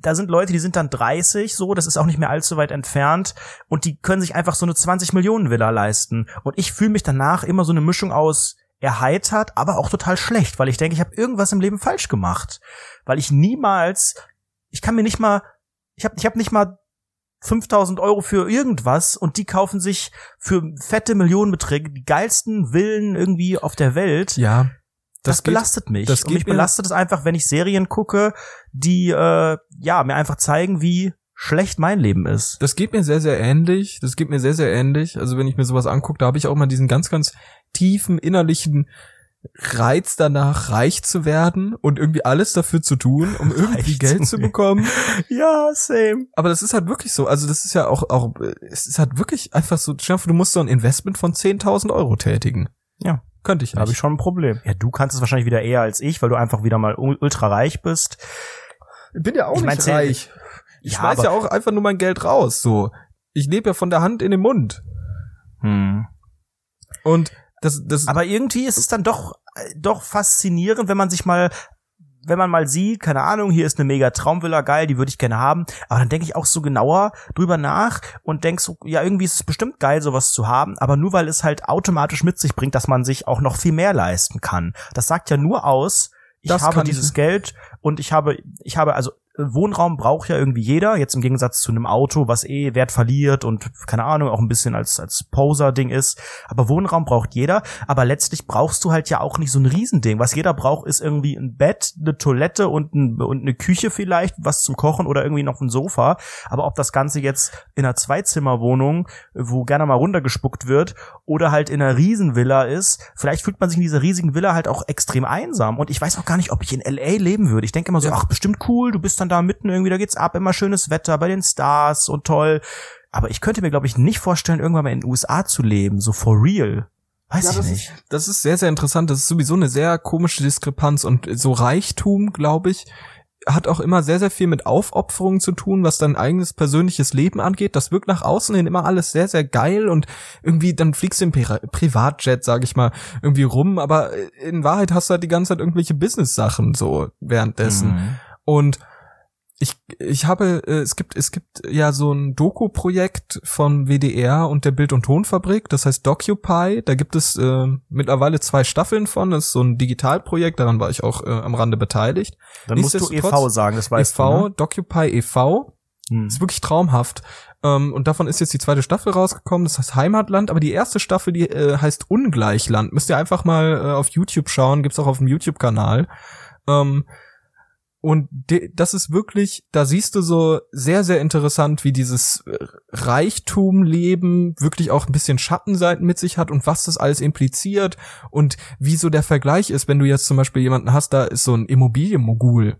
da sind Leute, die sind dann 30, so, das ist auch nicht mehr allzu weit entfernt und die können sich einfach so eine 20 Millionen Villa leisten und ich fühle mich danach immer so eine Mischung aus erheitert, aber auch total schlecht, weil ich denke, ich habe irgendwas im Leben falsch gemacht, weil ich niemals, ich kann mir nicht mal, ich habe ich hab nicht mal 5000 Euro für irgendwas und die kaufen sich für fette Millionenbeträge die geilsten Villen irgendwie auf der Welt. Ja. Das, das belastet mich. Das und mich belastet es einfach, wenn ich Serien gucke, die äh, ja mir einfach zeigen, wie schlecht mein Leben ist. Das geht mir sehr, sehr ähnlich. Das geht mir sehr, sehr ähnlich. Also wenn ich mir sowas angucke, da habe ich auch mal diesen ganz, ganz tiefen innerlichen Reiz danach, reich zu werden und irgendwie alles dafür zu tun, um (laughs) irgendwie reich Geld zu bekommen. (laughs) ja, same. Aber das ist halt wirklich so. Also das ist ja auch, auch es ist halt wirklich einfach so, du musst so ein Investment von 10.000 Euro tätigen. Ja. Könnte ich nicht. Habe ich schon ein Problem. Ja, du kannst es wahrscheinlich wieder eher als ich, weil du einfach wieder mal ultra reich bist. Ich bin ja auch ich nicht reich. Ich ja, schmeiß ja auch einfach nur mein Geld raus, so. Ich lebe ja von der Hand in den Mund. Hm. Und das, das. Aber irgendwie ist es dann doch, äh, doch faszinierend, wenn man sich mal wenn man mal sieht, keine Ahnung, hier ist eine mega Traumvilla, geil, die würde ich gerne haben, aber dann denke ich auch so genauer drüber nach und denk so, ja, irgendwie ist es bestimmt geil, sowas zu haben, aber nur weil es halt automatisch mit sich bringt, dass man sich auch noch viel mehr leisten kann. Das sagt ja nur aus, ich das habe dieses ich. Geld und ich habe, ich habe, also Wohnraum braucht ja irgendwie jeder, jetzt im Gegensatz zu einem Auto, was eh Wert verliert und keine Ahnung, auch ein bisschen als, als Poser-Ding ist. Aber Wohnraum braucht jeder. Aber letztlich brauchst du halt ja auch nicht so ein Riesending. Was jeder braucht, ist irgendwie ein Bett, eine Toilette und, ein, und eine Küche vielleicht, was zum Kochen oder irgendwie noch ein Sofa. Aber ob das Ganze jetzt in einer Zweizimmerwohnung, wo gerne mal runtergespuckt wird, oder halt in einer Riesenvilla ist, vielleicht fühlt man sich in dieser riesigen Villa halt auch extrem einsam. Und ich weiß auch gar nicht, ob ich in LA leben würde. Ich denke immer so, ja. ach, bestimmt cool, du bist dann dann da mitten irgendwie, da geht's ab, immer schönes Wetter bei den Stars und toll. Aber ich könnte mir, glaube ich, nicht vorstellen, irgendwann mal in den USA zu leben, so for real. Weiß ja, ich nicht. Ist, das ist sehr, sehr interessant. Das ist sowieso eine sehr komische Diskrepanz und so Reichtum, glaube ich, hat auch immer sehr, sehr viel mit Aufopferungen zu tun, was dein eigenes persönliches Leben angeht. Das wirkt nach außen hin immer alles sehr, sehr geil und irgendwie dann fliegst du im Pri Privatjet, sag ich mal, irgendwie rum, aber in Wahrheit hast du halt die ganze Zeit irgendwelche Business-Sachen so währenddessen. Mhm. Und ich, ich habe, äh, es gibt, es gibt ja so ein Doku-Projekt von WDR und der Bild- und Tonfabrik, das heißt Docupy. Da gibt es äh, mittlerweile zwei Staffeln von. Das ist so ein Digitalprojekt, daran war ich auch äh, am Rande beteiligt. Dann musst du e.V. sagen, das weißt e.V., du. Ne? Docupy e.V. Hm. Ist wirklich traumhaft. Ähm, und davon ist jetzt die zweite Staffel rausgekommen, das heißt Heimatland, aber die erste Staffel, die äh, heißt Ungleichland. Müsst ihr einfach mal äh, auf YouTube schauen, gibt's auch auf dem YouTube-Kanal. Ähm, und das ist wirklich, da siehst du so sehr, sehr interessant, wie dieses äh, Reichtumleben wirklich auch ein bisschen Schattenseiten mit sich hat und was das alles impliziert und wie so der Vergleich ist, wenn du jetzt zum Beispiel jemanden hast, da ist so ein Immobilienmogul.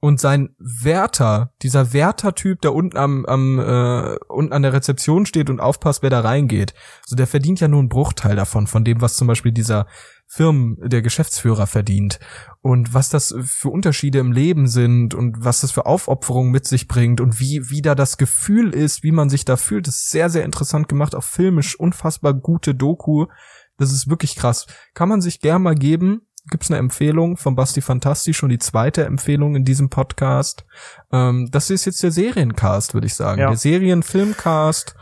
Und sein Wärter, dieser Wärtertyp, der unten am, am äh, unten an der Rezeption steht und aufpasst, wer da reingeht, so der verdient ja nur einen Bruchteil davon, von dem, was zum Beispiel dieser Firmen der Geschäftsführer verdient und was das für Unterschiede im Leben sind und was das für Aufopferungen mit sich bringt und wie, wie da das Gefühl ist, wie man sich da fühlt. Das ist sehr, sehr interessant gemacht, auch filmisch unfassbar gute Doku. Das ist wirklich krass. Kann man sich gern mal geben. Gibt's eine Empfehlung von Basti Fantastisch, schon die zweite Empfehlung in diesem Podcast. Ähm, das ist jetzt der Seriencast, würde ich sagen. Ja. Der Serienfilmcast.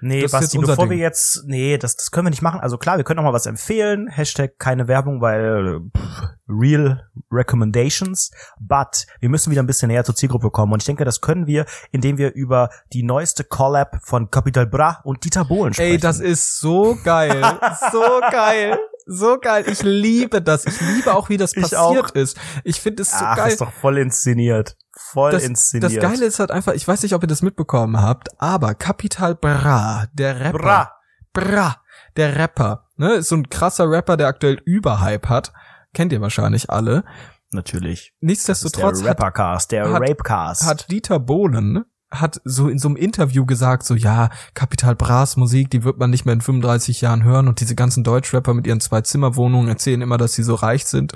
Nee, das Basti, bevor Ding. wir jetzt, nee, das, das können wir nicht machen. Also klar, wir können noch mal was empfehlen. Hashtag keine Werbung, weil pff, real recommendations. But wir müssen wieder ein bisschen näher zur Zielgruppe kommen. Und ich denke, das können wir, indem wir über die neueste Collab von Capital Bra und Dieter Bohlen sprechen. Ey, das ist so geil. (laughs) so geil. So geil. Ich liebe das. Ich liebe auch, wie das passiert ist. Ich finde es so Ach, geil. ist doch voll inszeniert voll das, inszeniert. Das Geile ist halt einfach, ich weiß nicht, ob ihr das mitbekommen habt, aber Capital Bra, der Rapper. Bra. Bra, der Rapper, ne, ist so ein krasser Rapper, der aktuell Überhype hat. Kennt ihr wahrscheinlich alle. Natürlich. Nichtsdestotrotz. der Rappercast, der hat, Rapecast. Hat Dieter Bohlen hat so in so einem Interview gesagt, so ja, Capital Bras Musik, die wird man nicht mehr in 35 Jahren hören und diese ganzen Deutschrapper mit ihren zwei Zimmerwohnungen erzählen immer, dass sie so reich sind.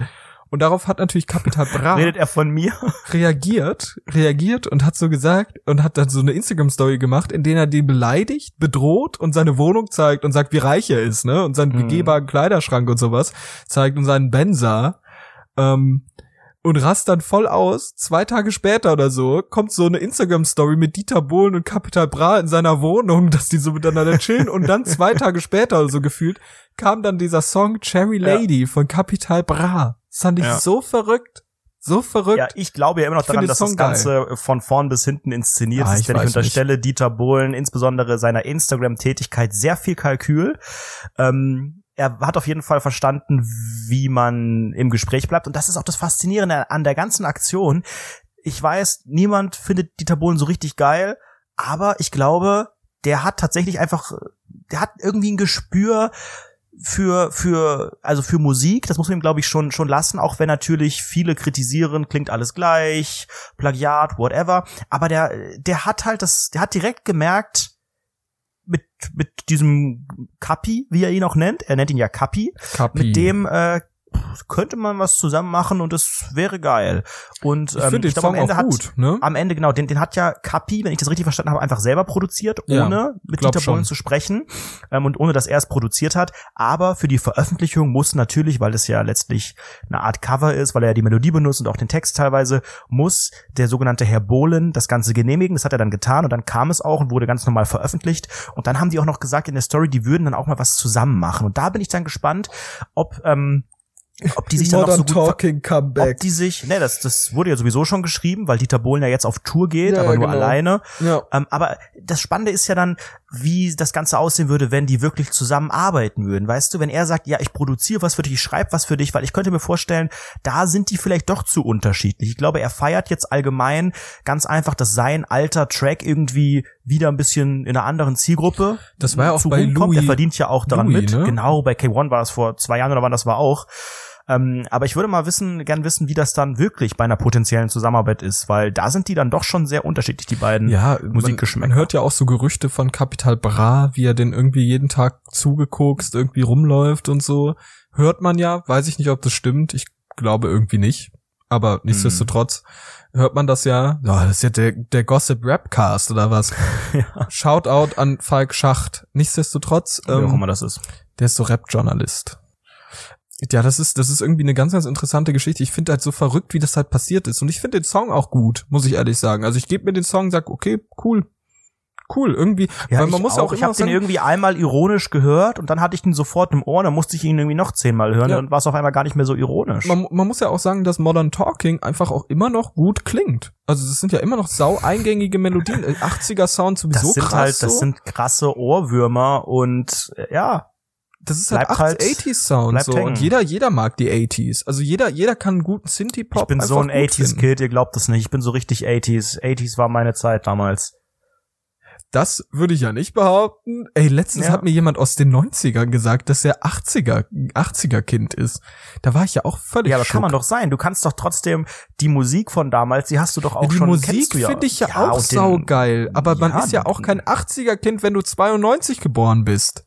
Und darauf hat natürlich Capital (laughs) Bra Redet er von mir? reagiert, reagiert und hat so gesagt und hat dann so eine Instagram Story gemacht, in der er den beleidigt, bedroht und seine Wohnung zeigt und sagt, wie reich er ist, ne? Und seinen mhm. begehbaren Kleiderschrank und sowas zeigt und seinen Benzer. Ähm, und rast dann voll aus. Zwei Tage später oder so kommt so eine Instagram-Story mit Dieter Bohlen und Capital Bra in seiner Wohnung, dass die so miteinander chillen. und dann zwei Tage später oder so gefühlt kam dann dieser Song Cherry Lady ja. von Capital Bra. Das fand ich ja. so verrückt. So verrückt. Ja, ich glaube ja immer noch daran, dass das Ganze geil. von vorn bis hinten inszeniert ah, ist, denn ich unterstelle nicht. Dieter Bohlen insbesondere seiner Instagram-Tätigkeit sehr viel Kalkül. Ähm, er hat auf jeden Fall verstanden, wie man im Gespräch bleibt. Und das ist auch das Faszinierende an der ganzen Aktion. Ich weiß, niemand findet Dieter Bohlen so richtig geil, aber ich glaube, der hat tatsächlich einfach, der hat irgendwie ein Gespür für für also für Musik, das muss man ihm glaube ich schon schon lassen, auch wenn natürlich viele kritisieren, klingt alles gleich, Plagiat, whatever, aber der der hat halt das der hat direkt gemerkt mit mit diesem Kapi, wie er ihn auch nennt, er nennt ihn ja Kapi, Kapi. mit dem äh, könnte man was zusammen machen und es wäre geil. Und ich, ähm, ich glaube, am Ende hat, gut, ne? am Ende genau, den, den hat ja Kapi, wenn ich das richtig verstanden habe, einfach selber produziert, ohne ja, mit Dieter Bohlen zu sprechen ähm, und ohne dass er es produziert hat. Aber für die Veröffentlichung muss natürlich, weil es ja letztlich eine Art Cover ist, weil er ja die Melodie benutzt und auch den Text teilweise, muss der sogenannte Herr Bohlen das Ganze genehmigen. Das hat er dann getan und dann kam es auch und wurde ganz normal veröffentlicht. Und dann haben die auch noch gesagt in der Story, die würden dann auch mal was zusammen machen. Und da bin ich dann gespannt, ob ähm, ob die sich dann noch so gut, Talking Comeback. ob die sich, ne, das, das wurde ja sowieso schon geschrieben, weil Dieter Bohlen ja jetzt auf Tour geht, ja, aber nur genau. alleine. Ja. Ähm, aber das Spannende ist ja dann, wie das Ganze aussehen würde, wenn die wirklich zusammenarbeiten würden. Weißt du, wenn er sagt, ja, ich produziere was für dich, ich schreibe was für dich, weil ich könnte mir vorstellen, da sind die vielleicht doch zu unterschiedlich. Ich glaube, er feiert jetzt allgemein ganz einfach, dass sein alter Track irgendwie wieder ein bisschen in einer anderen Zielgruppe das war ja auch bei Louis, Er verdient ja auch daran Louis, mit. Ne? Genau, bei K1 war es vor zwei Jahren oder wann das war auch. Ähm, aber ich würde mal wissen, gern wissen, wie das dann wirklich bei einer potenziellen Zusammenarbeit ist, weil da sind die dann doch schon sehr unterschiedlich, die beiden ja, Musikgeschmäcker. Man, man hört ja auch so Gerüchte von Capital Bra, wie er den irgendwie jeden Tag zugekokst, irgendwie rumläuft und so. Hört man ja, weiß ich nicht, ob das stimmt. Ich glaube irgendwie nicht. Aber nichtsdestotrotz hm. hört man das ja. Ja, das ist ja der, der Gossip Rapcast oder was. (laughs) ja. Shoutout an Falk Schacht. Nichtsdestotrotz. Wie ähm, auch immer das ist. Der ist so Rap-Journalist. Ja, das ist, das ist irgendwie eine ganz, ganz interessante Geschichte. Ich finde halt so verrückt, wie das halt passiert ist. Und ich finde den Song auch gut, muss ich ehrlich sagen. Also ich gebe mir den Song und sag, okay, cool. Cool, irgendwie, ja, weil man muss auch, auch ich habe den irgendwie einmal ironisch gehört und dann hatte ich den sofort im Ohr, dann musste ich ihn irgendwie noch zehnmal hören ja. und war es auf einmal gar nicht mehr so ironisch. Man, man muss ja auch sagen, dass Modern Talking einfach auch immer noch gut klingt. Also das sind ja immer noch sau eingängige Melodien, 80er Sound sowieso das sind krass. Halt, das so. sind krasse Ohrwürmer und äh, ja, das ist halt 80s Sound so hängen. und jeder jeder mag die 80s. Also jeder jeder kann einen guten Synthie Pop Ich bin so ein 80s Kid, ihr glaubt das nicht. Ich bin so richtig 80s. 80s war meine Zeit damals. Das würde ich ja nicht behaupten. Ey, letztens ja. hat mir jemand aus den 90ern gesagt, dass er 80er 80er Kind ist. Da war ich ja auch völlig Ja, aber kann man doch sein. Du kannst doch trotzdem die Musik von damals, die hast du doch auch die schon Die Musik ja. finde ich ja, ja auch saugeil, aber ja, man ist ja auch kein 80er Kind, wenn du 92 geboren bist.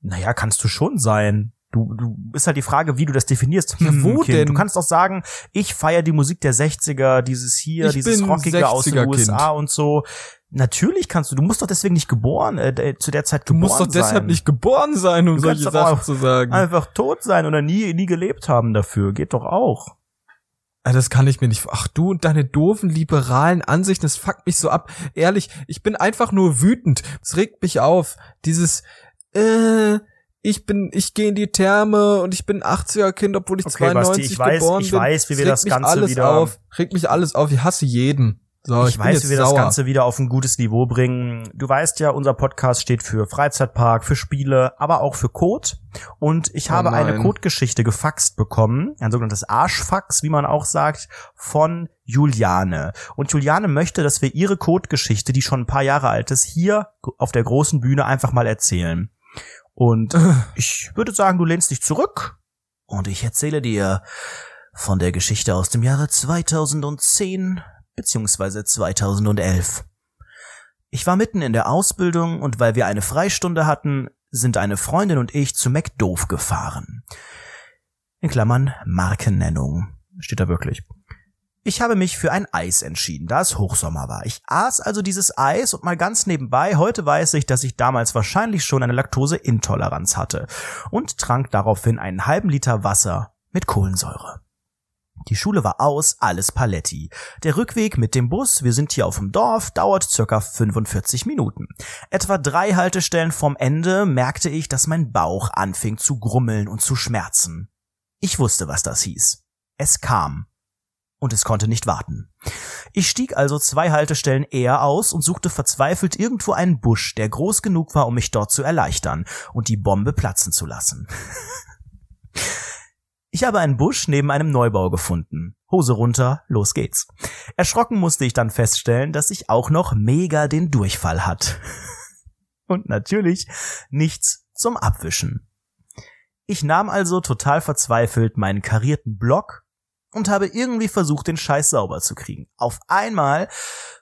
Naja, kannst du schon sein. Du, du ist halt die Frage, wie du das definierst. Ja, wo kind. denn? Du kannst auch sagen, ich feiere die Musik der 60er, dieses hier, ich dieses Rockige aus den USA kind. und so. Natürlich kannst du, du musst doch deswegen nicht geboren, äh, zu der Zeit geboren sein. Du musst doch sein. deshalb nicht geboren sein, um du solche Sachen zu sagen. Einfach tot sein oder nie, nie gelebt haben dafür. Geht doch auch. Das kann ich mir nicht. Ach du und deine doofen liberalen Ansichten, das fuckt mich so ab. Ehrlich, ich bin einfach nur wütend. Es regt mich auf. Dieses, äh, ich bin, ich gehe in die Therme und ich bin 80er Kind, obwohl ich okay, 92 Basti, ich weiß, geboren ich bin. Ich weiß, wie wir das Ganze alles wieder auf, regt mich alles auf. Ich hasse jeden. So, ich, ich weiß, wie wir sauer. das Ganze wieder auf ein gutes Niveau bringen. Du weißt ja, unser Podcast steht für Freizeitpark, für Spiele, aber auch für Code. Und ich oh habe nein. eine Codegeschichte gefaxt bekommen, ein sogenanntes Arschfax, wie man auch sagt, von Juliane. Und Juliane möchte, dass wir ihre Codegeschichte, die schon ein paar Jahre alt ist, hier auf der großen Bühne einfach mal erzählen. Und (laughs) ich würde sagen, du lehnst dich zurück und ich erzähle dir von der Geschichte aus dem Jahre 2010 bzw. 2011. Ich war mitten in der Ausbildung und weil wir eine Freistunde hatten, sind eine Freundin und ich zu McDoof gefahren. In Klammern Markennennung. Steht da wirklich. Ich habe mich für ein Eis entschieden, da es Hochsommer war. Ich aß also dieses Eis und mal ganz nebenbei, heute weiß ich, dass ich damals wahrscheinlich schon eine Laktoseintoleranz hatte und trank daraufhin einen halben Liter Wasser mit Kohlensäure. Die Schule war aus, alles Paletti. Der Rückweg mit dem Bus, wir sind hier auf dem Dorf, dauert circa 45 Minuten. Etwa drei Haltestellen vom Ende merkte ich, dass mein Bauch anfing zu grummeln und zu schmerzen. Ich wusste, was das hieß. Es kam und es konnte nicht warten. Ich stieg also zwei Haltestellen eher aus und suchte verzweifelt irgendwo einen Busch, der groß genug war, um mich dort zu erleichtern und die Bombe platzen zu lassen. (laughs) Ich habe einen Busch neben einem Neubau gefunden. Hose runter, los geht's. Erschrocken musste ich dann feststellen, dass ich auch noch mega den Durchfall hat. (laughs) Und natürlich nichts zum Abwischen. Ich nahm also total verzweifelt meinen karierten Block und habe irgendwie versucht, den Scheiß sauber zu kriegen. Auf einmal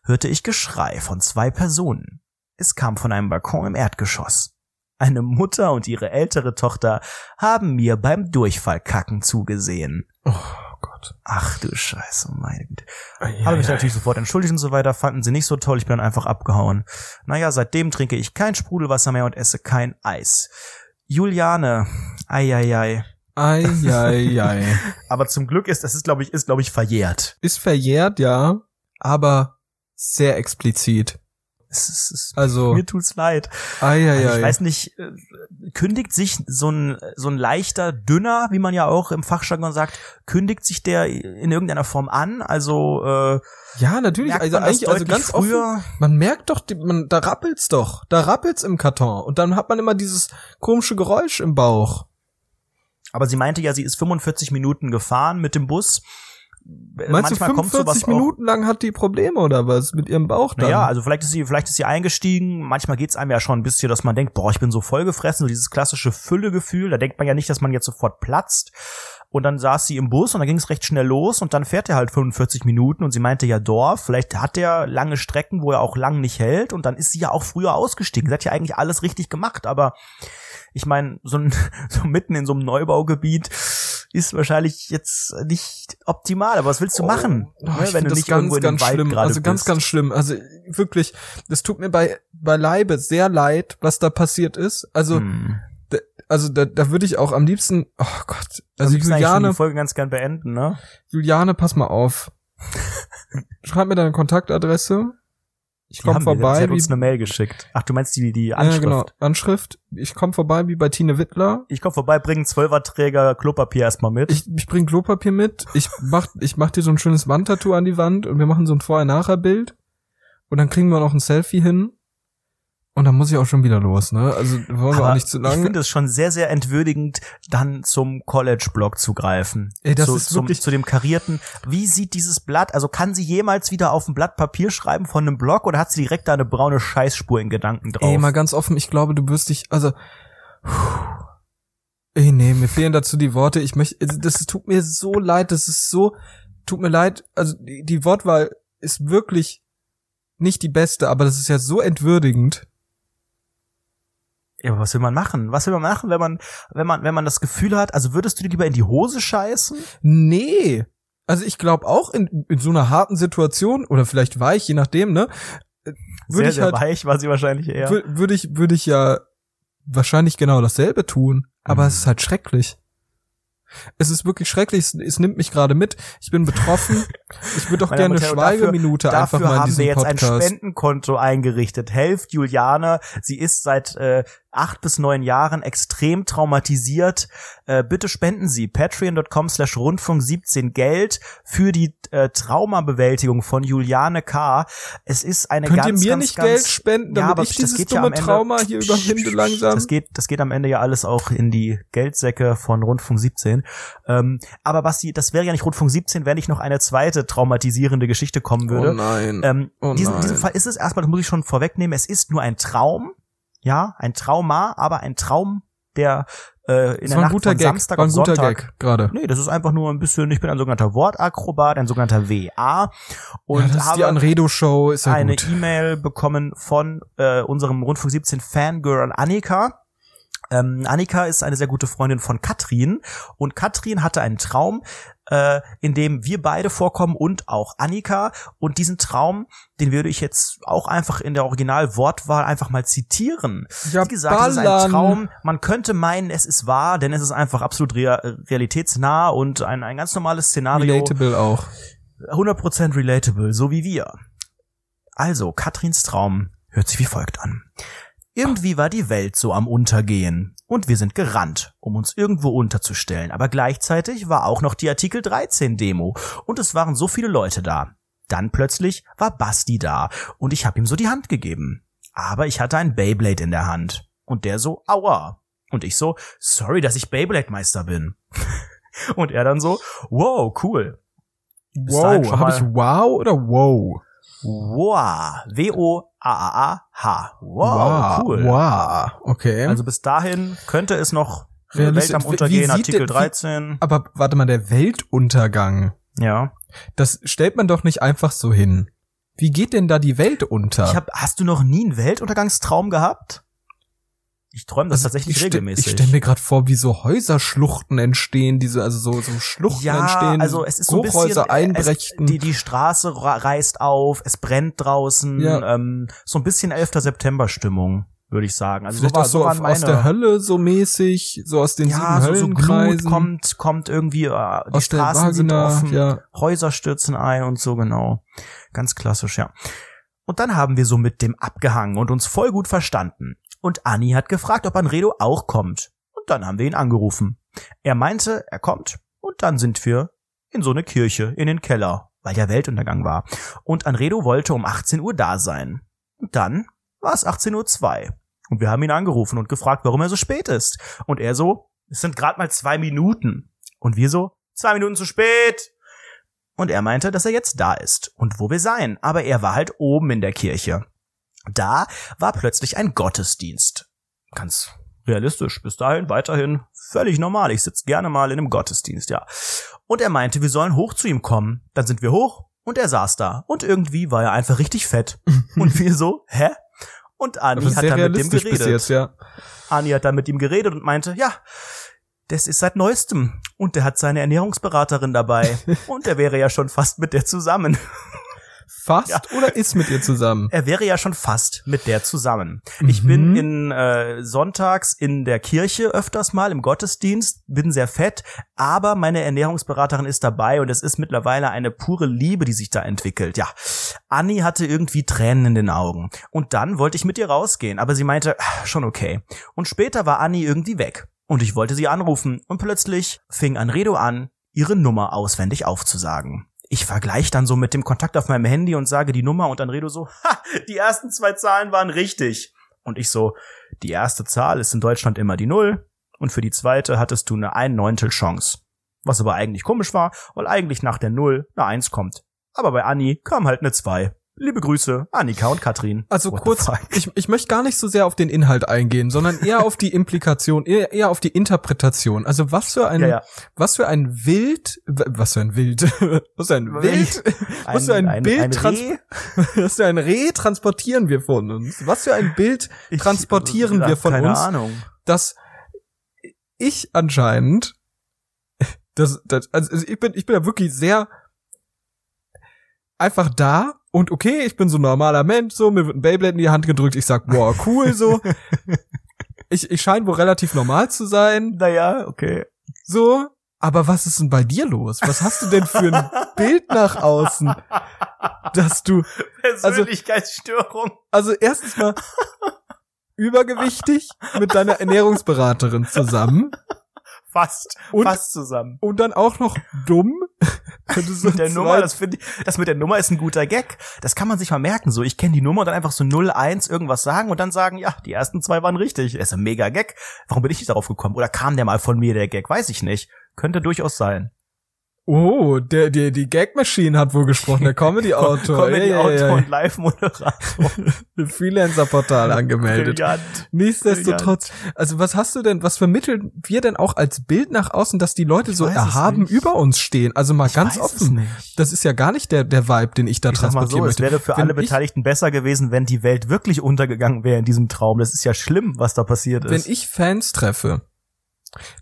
hörte ich Geschrei von zwei Personen. Es kam von einem Balkon im Erdgeschoss. Eine Mutter und ihre ältere Tochter haben mir beim Durchfallkacken zugesehen. Oh Gott. Ach du Scheiße, meine Güte. Ja, Habe mich ja, natürlich sofort entschuldigt und so weiter, fanden sie nicht so toll, ich bin dann einfach abgehauen. Naja, seitdem trinke ich kein Sprudelwasser mehr und esse kein Eis. Juliane, ei. Ei, ei, ei. (laughs) Aber zum Glück ist, das ist, glaube ich, ist, glaube ich, verjährt. Ist verjährt, ja, aber sehr explizit. Es ist, es, Also, mir tut's leid. ei, ei, Also ei. ich weiß nicht, äh, kündigt sich so ein, so ein leichter Dünner, wie man ja auch im Fachjargon sagt, kündigt sich der in irgendeiner Form an? Also, äh, ja, natürlich, also eigentlich, also ganz offen, früher? man merkt doch, man, da rappelt's doch, da rappelt's im Karton und dann hat man immer dieses komische Geräusch im Bauch. Aber sie meinte ja, sie ist 45 Minuten gefahren mit dem Bus. Meinst du, kommt sowas 45 Minuten lang hat die Probleme oder was mit ihrem Bauch dann? Naja, also vielleicht ist sie, vielleicht ist sie eingestiegen. Manchmal geht's einem ja schon ein bisschen, dass man denkt, boah, ich bin so vollgefressen, so dieses klassische Füllegefühl. Da denkt man ja nicht, dass man jetzt sofort platzt. Und dann saß sie im Bus und dann ging es recht schnell los und dann fährt er halt 45 Minuten und sie meinte ja Dorf, vielleicht hat er lange Strecken, wo er auch lang nicht hält und dann ist sie ja auch früher ausgestiegen. Sie hat ja eigentlich alles richtig gemacht, aber ich meine, so, ein, (laughs) so mitten in so einem Neubaugebiet ist wahrscheinlich jetzt nicht optimal, aber was willst du machen, Oh, ne, wenn du das nicht ganz, irgendwo in ganz dem Wald schlimm. gerade Also ganz, bist? ganz schlimm. Also wirklich, das tut mir bei beileibe sehr leid, was da passiert ist. Also, Hm. da, also da, da würde ich auch am liebsten, oh Gott, also Juliane, die Folge ganz gern beenden, ne? Juliane, pass mal auf. (laughs) Schreib mir deine Kontaktadresse. Ich komme wir, Sie vorbei. hat uns eine Mail geschickt. Ach, du meinst die, die ja, Anschrift. genau, Anschrift. Ich komme vorbei wie bei Tine Wittler. Ich komm vorbei, bring einen Zwölferträger Klopapier erstmal mit. Ich, ich bring Klopapier mit. Ich mach, ich mach dir so ein schönes Wandtattoo an die Wand und wir machen so ein Vorher-Nachher-Bild. Und dann kriegen wir noch ein Selfie hin. Und dann muss ich auch schon wieder los, ne? Also wollen wir Aber auch nicht zu ich lange. finde es schon sehr, sehr entwürdigend, dann zum College-Blog zu greifen. Ey, das zu, ist zum, wirklich- zu dem karierten. Wie sieht dieses Blatt, also kann sie jemals wieder auf ein Blatt Papier schreiben von einem Blog oder hat sie direkt da eine braune Scheißspur in Gedanken drauf? Ey, mal ganz offen, ich glaube, du wirst dich, also. Ey, nee, mir fehlen dazu die Worte. Ich möchte, also, das tut mir so leid, das ist so, tut mir leid. Also, die, die Wortwahl ist wirklich nicht die beste, aber das ist ja so entwürdigend. Ja, aber was will man machen? Was will man machen, wenn man, wenn man, wenn man das Gefühl hat, also würdest du dir lieber in die Hose scheißen? Nee. Also ich glaube auch in, in so einer harten Situation, oder vielleicht weich, je nachdem, ne? äh, Würde sehr, ich halt, weich war sie wahrscheinlich eher. wür- würde ich, würde ich ja wahrscheinlich genau dasselbe tun. Aber Mhm. es ist halt schrecklich. Es ist wirklich schrecklich. Es, es nimmt mich gerade mit. Ich bin betroffen. (laughs) Ich würde doch gerne eine Schweigeminute einfach Dafür mal in haben diesem wir jetzt Podcast. ein Spendenkonto eingerichtet. Helft Juliane. Sie ist seit äh, acht bis neun Jahren extrem traumatisiert. Äh, bitte spenden Sie patreon.com slash rundfunk 17 Geld für die äh, Traumabewältigung von Juliane K. Es ist eine Könnt ganz, ihr mir ganz, nicht ganz, Geld spenden, Ja, damit aber ich das dieses geht ja dumme am Ende- Trauma hier überwinde langsam? Das geht, das geht am Ende ja alles auch in die Geldsäcke von Rundfunk 17. Ähm, aber was sie, das wäre ja nicht Rundfunk 17, wenn nicht noch eine zweite traumatisierende Geschichte kommen würde. oh nein. Ähm, Oh diesen, in diesem nein. Fall ist es erstmal, das muss ich schon vorwegnehmen, es ist nur ein Traum, ja, ein Trauma, aber ein Traum, der äh, in das der Nacht guter von Gag. Samstag war ein auf guter Sonntag. Gag gerade. Nee, das ist einfach nur ein bisschen, ich bin ein sogenannter Wortakrobat, ein sogenannter WA und ja, ist die habe Anredo-Show, ist ja eine. E-Mail bekommen von äh, unserem Rundfunk 17 Fangirl Annika. Ähm, Annika ist eine sehr gute Freundin von Katrin und Katrin hatte einen Traum, äh, in dem wir beide vorkommen und auch Annika und diesen Traum, den würde ich jetzt auch einfach in der Originalwortwahl einfach mal zitieren. Ja, Wie gesagt, es ist ein ballern. Traum. Man könnte meinen, es ist wahr, denn es ist einfach absolut rea realitätsnah und ein, ein ganz normales Szenario. Relatable auch. 100% relatable, so wie wir. Also, Katrins Traum hört sich wie folgt an. Irgendwie war die Welt so am Untergehen. Und wir sind gerannt, um uns irgendwo unterzustellen. Aber gleichzeitig war auch noch die Artikel 13 Demo. Und es waren so viele Leute da. Dann plötzlich war Basti da. Und ich habe ihm so die Hand gegeben. Aber ich hatte ein Beyblade in der Hand. Und der so, aua. Und ich so, sorry, dass ich Beyblade-Meister bin. (laughs) Und er dann so, wow, cool. Wow, habe ich wow oder wow? Wow. W-O-A-A-A-H. Wow, wow, cool. Wow, okay. Also bis dahin könnte es noch Welt am Untergehen, Artikel denn, 13. Wie, aber warte mal, der Weltuntergang. Ja. Das stellt man doch nicht einfach so hin. Wie geht denn da die Welt unter? Ich hab, hast du noch nie einen Weltuntergangstraum gehabt? Ich träume das also tatsächlich ich regelmäßig. Ich stelle mir gerade vor, wie so Häuserschluchten entstehen, diese also so so Schluchten ja, entstehen. also es ist so ein bisschen einbrechen. Es, die die Straße reißt auf, es brennt draußen, ja. ähm, so ein bisschen 11. September Stimmung würde ich sagen. Also Vielleicht so, war, so auf, aus der Hölle so mäßig, so aus den ja, sieben so, so. Glut kommt kommt irgendwie äh, die aus Straßen sind offen, ja. Häuser stürzen ein und so genau. Ganz klassisch, ja. Und dann haben wir so mit dem abgehangen und uns voll gut verstanden. Und Anni hat gefragt, ob Anredo auch kommt. Und dann haben wir ihn angerufen. Er meinte, er kommt. Und dann sind wir in so eine Kirche, in den Keller, weil der Weltuntergang war. Und Anredo wollte um 18 Uhr da sein. Und dann war es 18.02 Uhr. Und wir haben ihn angerufen und gefragt, warum er so spät ist. Und er so, es sind gerade mal zwei Minuten. Und wir so, zwei Minuten zu spät. Und er meinte, dass er jetzt da ist und wo wir seien. Aber er war halt oben in der Kirche. Da war plötzlich ein Gottesdienst. Ganz realistisch. Bis dahin weiterhin völlig normal. Ich sitze gerne mal in einem Gottesdienst, ja. Und er meinte, wir sollen hoch zu ihm kommen. Dann sind wir hoch und er saß da. Und irgendwie war er einfach richtig fett. (laughs) und wir so, hä? Und Ani hat dann mit dem geredet. Jetzt, ja. Ani hat dann mit ihm geredet und meinte, ja, das ist seit neuestem. Und der hat seine Ernährungsberaterin dabei. (laughs) und er wäre ja schon fast mit der zusammen. Fast ja. oder ist mit ihr zusammen? Er wäre ja schon fast mit der zusammen. Mhm. Ich bin mhm. in äh, sonntags in der Kirche öfters mal im Gottesdienst, bin sehr fett, aber meine Ernährungsberaterin ist dabei und es ist mittlerweile eine pure Liebe, die sich da entwickelt. Ja, Anni hatte irgendwie Tränen in den Augen und dann wollte ich mit ihr rausgehen, aber sie meinte, ah, schon okay. Und später war Anni irgendwie weg und ich wollte sie anrufen und plötzlich fing Anredo an, ihre Nummer auswendig aufzusagen ich vergleiche dann so mit dem Kontakt auf meinem Handy und sage die Nummer und dann Redo so, ha, die ersten zwei Zahlen waren richtig. Und ich so, die erste Zahl ist in Deutschland immer die Null und für die zweite hattest du eine ein Neuntel Chance. Was aber eigentlich komisch war, weil eigentlich nach der Null eine Eins kommt. Aber bei Anni kam halt eine Zwei. Liebe Grüße, Annika und Katrin. Also What kurz, ich, ich möchte gar nicht so sehr auf den Inhalt eingehen, sondern eher auf die Implikation, eher, eher auf die Interpretation. Also was für ein, ja, ja. was für ein Wild, was für ein Wild, (laughs) was für ein Wild, was für ein, ein Bild, ein, ein (laughs) was für ein Reh transportieren wir von uns? Was für ein Bild transportieren ich, wir von keine uns? Keine Ahnung. Dass ich anscheinend, das, das, also ich bin, ich bin da wirklich sehr einfach da und okay, ich bin so ein normaler Mensch, so, mir wird ein Beyblade in die Hand gedrückt, ich sag, wow, cool, so. (laughs) ich, ich scheine wohl relativ normal zu sein. Naja, okay. So, aber was ist denn bei dir los? Was hast du denn für ein Bild nach außen, dass du Persönlichkeitsstörung. Also, also erstens mal übergewichtig mit deiner Ernährungsberaterin zusammen. Fast, und, fast zusammen. Und dann auch noch dumm. (laughs) Mit der Nummer, das finde ich, das mit der Nummer ist ein guter Gag. Das kann man sich mal merken. So, ich kenne die Nummer und dann einfach so 01 irgendwas sagen und dann sagen, ja, die ersten zwei waren richtig. Das ist ein mega Gag. Warum bin ich nicht darauf gekommen? Oder kam der mal von mir, der Gag? Weiß ich nicht. Könnte durchaus sein. Oh, der, der, die Gag Machine hat wohl gesprochen, der Comedy-Autor. (laughs) Comedy-Autor ja, ja, ja. und Live-Moderator. (laughs) Freelancer-Portal angemeldet. Brilliant. Nichtsdestotrotz, also was hast du denn, was vermitteln wir denn auch als Bild nach außen, dass die Leute ich so erhaben über uns stehen? Also mal ich ganz offen. Das ist ja gar nicht der, der Vibe, den ich da ich transportieren mal so, möchte. Es wäre für wenn alle Beteiligten besser gewesen, wenn die Welt wirklich untergegangen wäre in diesem Traum. Das ist ja schlimm, was da passiert ist. Wenn ich Fans treffe,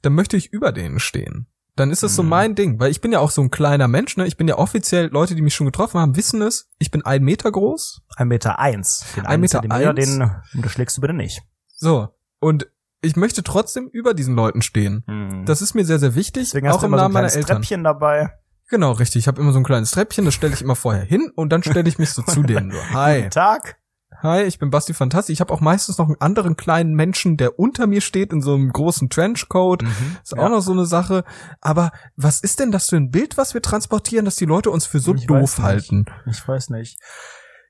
dann möchte ich über denen stehen dann ist das mhm. so mein Ding, weil ich bin ja auch so ein kleiner Mensch, ne? Ich bin ja offiziell, Leute, die mich schon getroffen haben, wissen es. Ich bin ein Meter groß. Ein Meter eins. Den ein Meter eins. Den unterschlägst du bitte nicht. So. Und ich möchte trotzdem über diesen Leuten stehen. Mhm. Das ist mir sehr, sehr wichtig. Deswegen auch hast du im Namen so ein meiner Eltern. Treppchen dabei. Genau, richtig. Ich habe immer so ein kleines Treppchen, das stelle ich immer vorher hin und dann stelle ich mich so zu denen. So, (laughs) Hi. Guten Tag. Hi, ich bin Basti Fantasti. Ich habe auch meistens noch einen anderen kleinen Menschen, der unter mir steht in so einem großen Trenchcoat. Mhm, ist ja. auch noch so eine Sache. Aber was ist denn das für ein Bild, was wir transportieren, dass die Leute uns für so ich doof halten? Ich weiß nicht.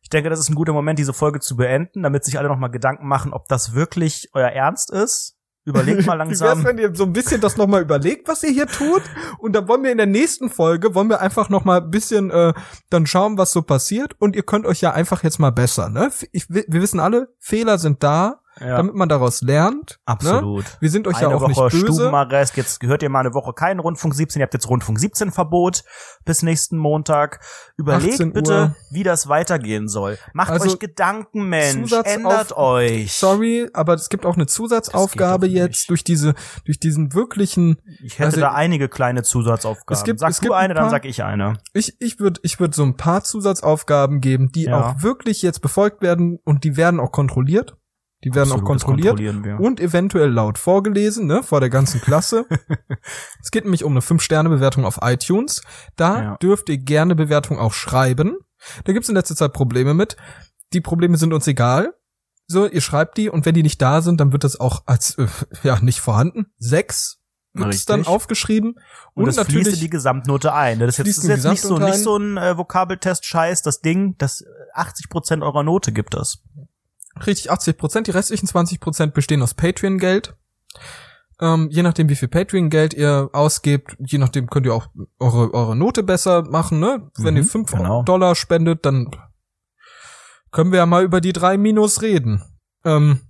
Ich denke, das ist ein guter Moment, diese Folge zu beenden, damit sich alle noch mal Gedanken machen, ob das wirklich euer Ernst ist Überlegt mal langsam. Wie wär's, wenn ihr so ein bisschen das nochmal überlegt, was ihr hier tut? Und dann wollen wir in der nächsten Folge, wollen wir einfach nochmal ein bisschen äh, dann schauen, was so passiert. Und ihr könnt euch ja einfach jetzt mal besser, ne? Ich, wir wissen alle, Fehler sind da ja. damit man daraus lernt. Ne? Absolut. Ne? Wir sind euch eine ja auch Woche nicht böse. Stubenarrest. Jetzt gehört ihr mal eine Woche keinen Rundfunk 17. Ihr habt jetzt Rundfunk 17 Verbot bis nächsten Montag. Überlegt bitte, wie das weitergehen soll. Macht also, euch Gedanken, Mensch. Ändert euch. Sorry, aber es gibt auch eine Zusatzaufgabe jetzt durch diese, durch diesen wirklichen. Ich hätte also, da einige kleine Zusatzaufgaben. Es gibt, sag es du gibt eine, ein paar, dann sag ich eine. Ich, ich würde, ich würde so ein paar Zusatzaufgaben geben, die ja. auch wirklich jetzt befolgt werden und die werden auch kontrolliert. Die werden Absolut, auch kontrolliert und eventuell laut vorgelesen, ne, vor der ganzen Klasse. (laughs) es geht nämlich um eine 5-Sterne-Bewertung auf iTunes. Da ja. dürft ihr gerne Bewertung auch schreiben. Da gibt's in letzter Zeit Probleme mit. Die Probleme sind uns egal. So, ihr schreibt die und wenn die nicht da sind, dann wird das auch als äh, ja nicht vorhanden. Sechs wird dann aufgeschrieben und, und natürlich fließt in die Gesamtnote ein. Das ist jetzt, ist jetzt nicht so nicht so ein äh, Vokabeltest-Scheiß. Das Ding, das 80 Prozent eurer Note gibt das. Richtig 80 Prozent. Die restlichen 20 Prozent bestehen aus Patreon-Geld. Ähm, je nachdem, wie viel Patreon-Geld ihr ausgebt, je nachdem könnt ihr auch eure, eure Note besser machen. Ne? Wenn mhm, ihr 5 genau. Dollar spendet, dann können wir ja mal über die drei Minus reden. Ähm,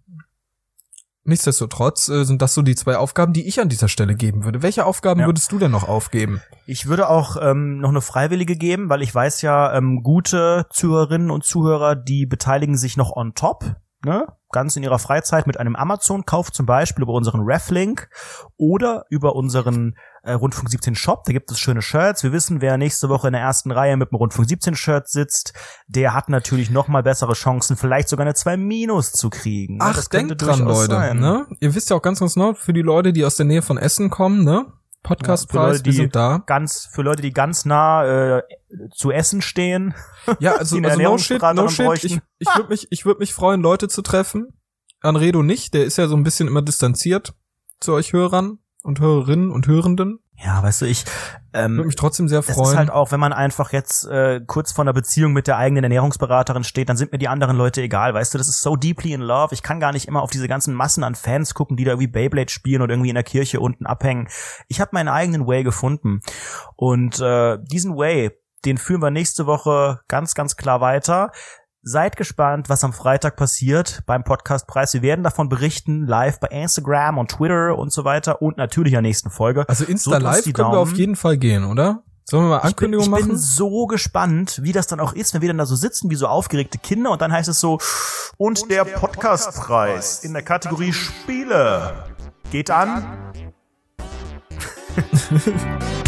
Nichtsdestotrotz äh, sind das so die zwei Aufgaben, die ich an dieser Stelle geben würde. Welche Aufgaben ja. würdest du denn noch aufgeben? Ich würde auch ähm, noch eine freiwillige geben, weil ich weiß ja, ähm, gute Zuhörerinnen und Zuhörer, die beteiligen sich noch on top ne, ganz in ihrer Freizeit mit einem Amazon-Kauf zum Beispiel über unseren Reflink oder über unseren äh, Rundfunk 17 Shop. Da gibt es schöne Shirts. Wir wissen, wer nächste Woche in der ersten Reihe mit dem Rundfunk 17 Shirt sitzt, der hat natürlich noch mal bessere Chancen, vielleicht sogar eine 2 Minus zu kriegen. Ne? Ach, das denkt dran, Leute. Ne? Ihr wisst ja auch ganz ganz genau, für die Leute, die aus der Nähe von Essen kommen, ne? Podcastpreis, ja, wir sind da. Ganz, für Leute, die ganz nah äh, zu Essen stehen. Ja, (laughs) also, also no shit, no shit. Ich, ich würde mich, ich würde mich freuen, Leute zu treffen. Anredo nicht, der ist ja so ein bisschen immer distanziert zu euch Hörern und Hörerinnen und Hörenden. Ja, weißt du, ich ähm, würde mich trotzdem sehr freuen. Es ist halt auch, wenn man einfach jetzt äh, kurz vor einer Beziehung mit der eigenen Ernährungsberaterin steht, dann sind mir die anderen Leute egal, weißt du, das ist so deeply in love. Ich kann gar nicht immer auf diese ganzen Massen an Fans gucken, die da irgendwie Beyblade spielen oder irgendwie in der Kirche unten abhängen. Ich habe meinen eigenen Way gefunden und äh, diesen Way, den führen wir nächste Woche ganz, ganz klar weiter. Seid gespannt, was am Freitag passiert beim Podcastpreis. Wir werden davon berichten, live bei Instagram und Twitter und so weiter und natürlich in der nächsten Folge. Also Insta Live können wir auf jeden Fall gehen, oder? Sollen wir mal Ankündigung machen? Ich bin, ich bin so gespannt, wie das dann auch ist, wenn wir dann da so sitzen wie so aufgeregte Kinder und dann heißt es so, und, und der, der Podcastpreis in der Kategorie Spiele geht an. (laughs) (laughs)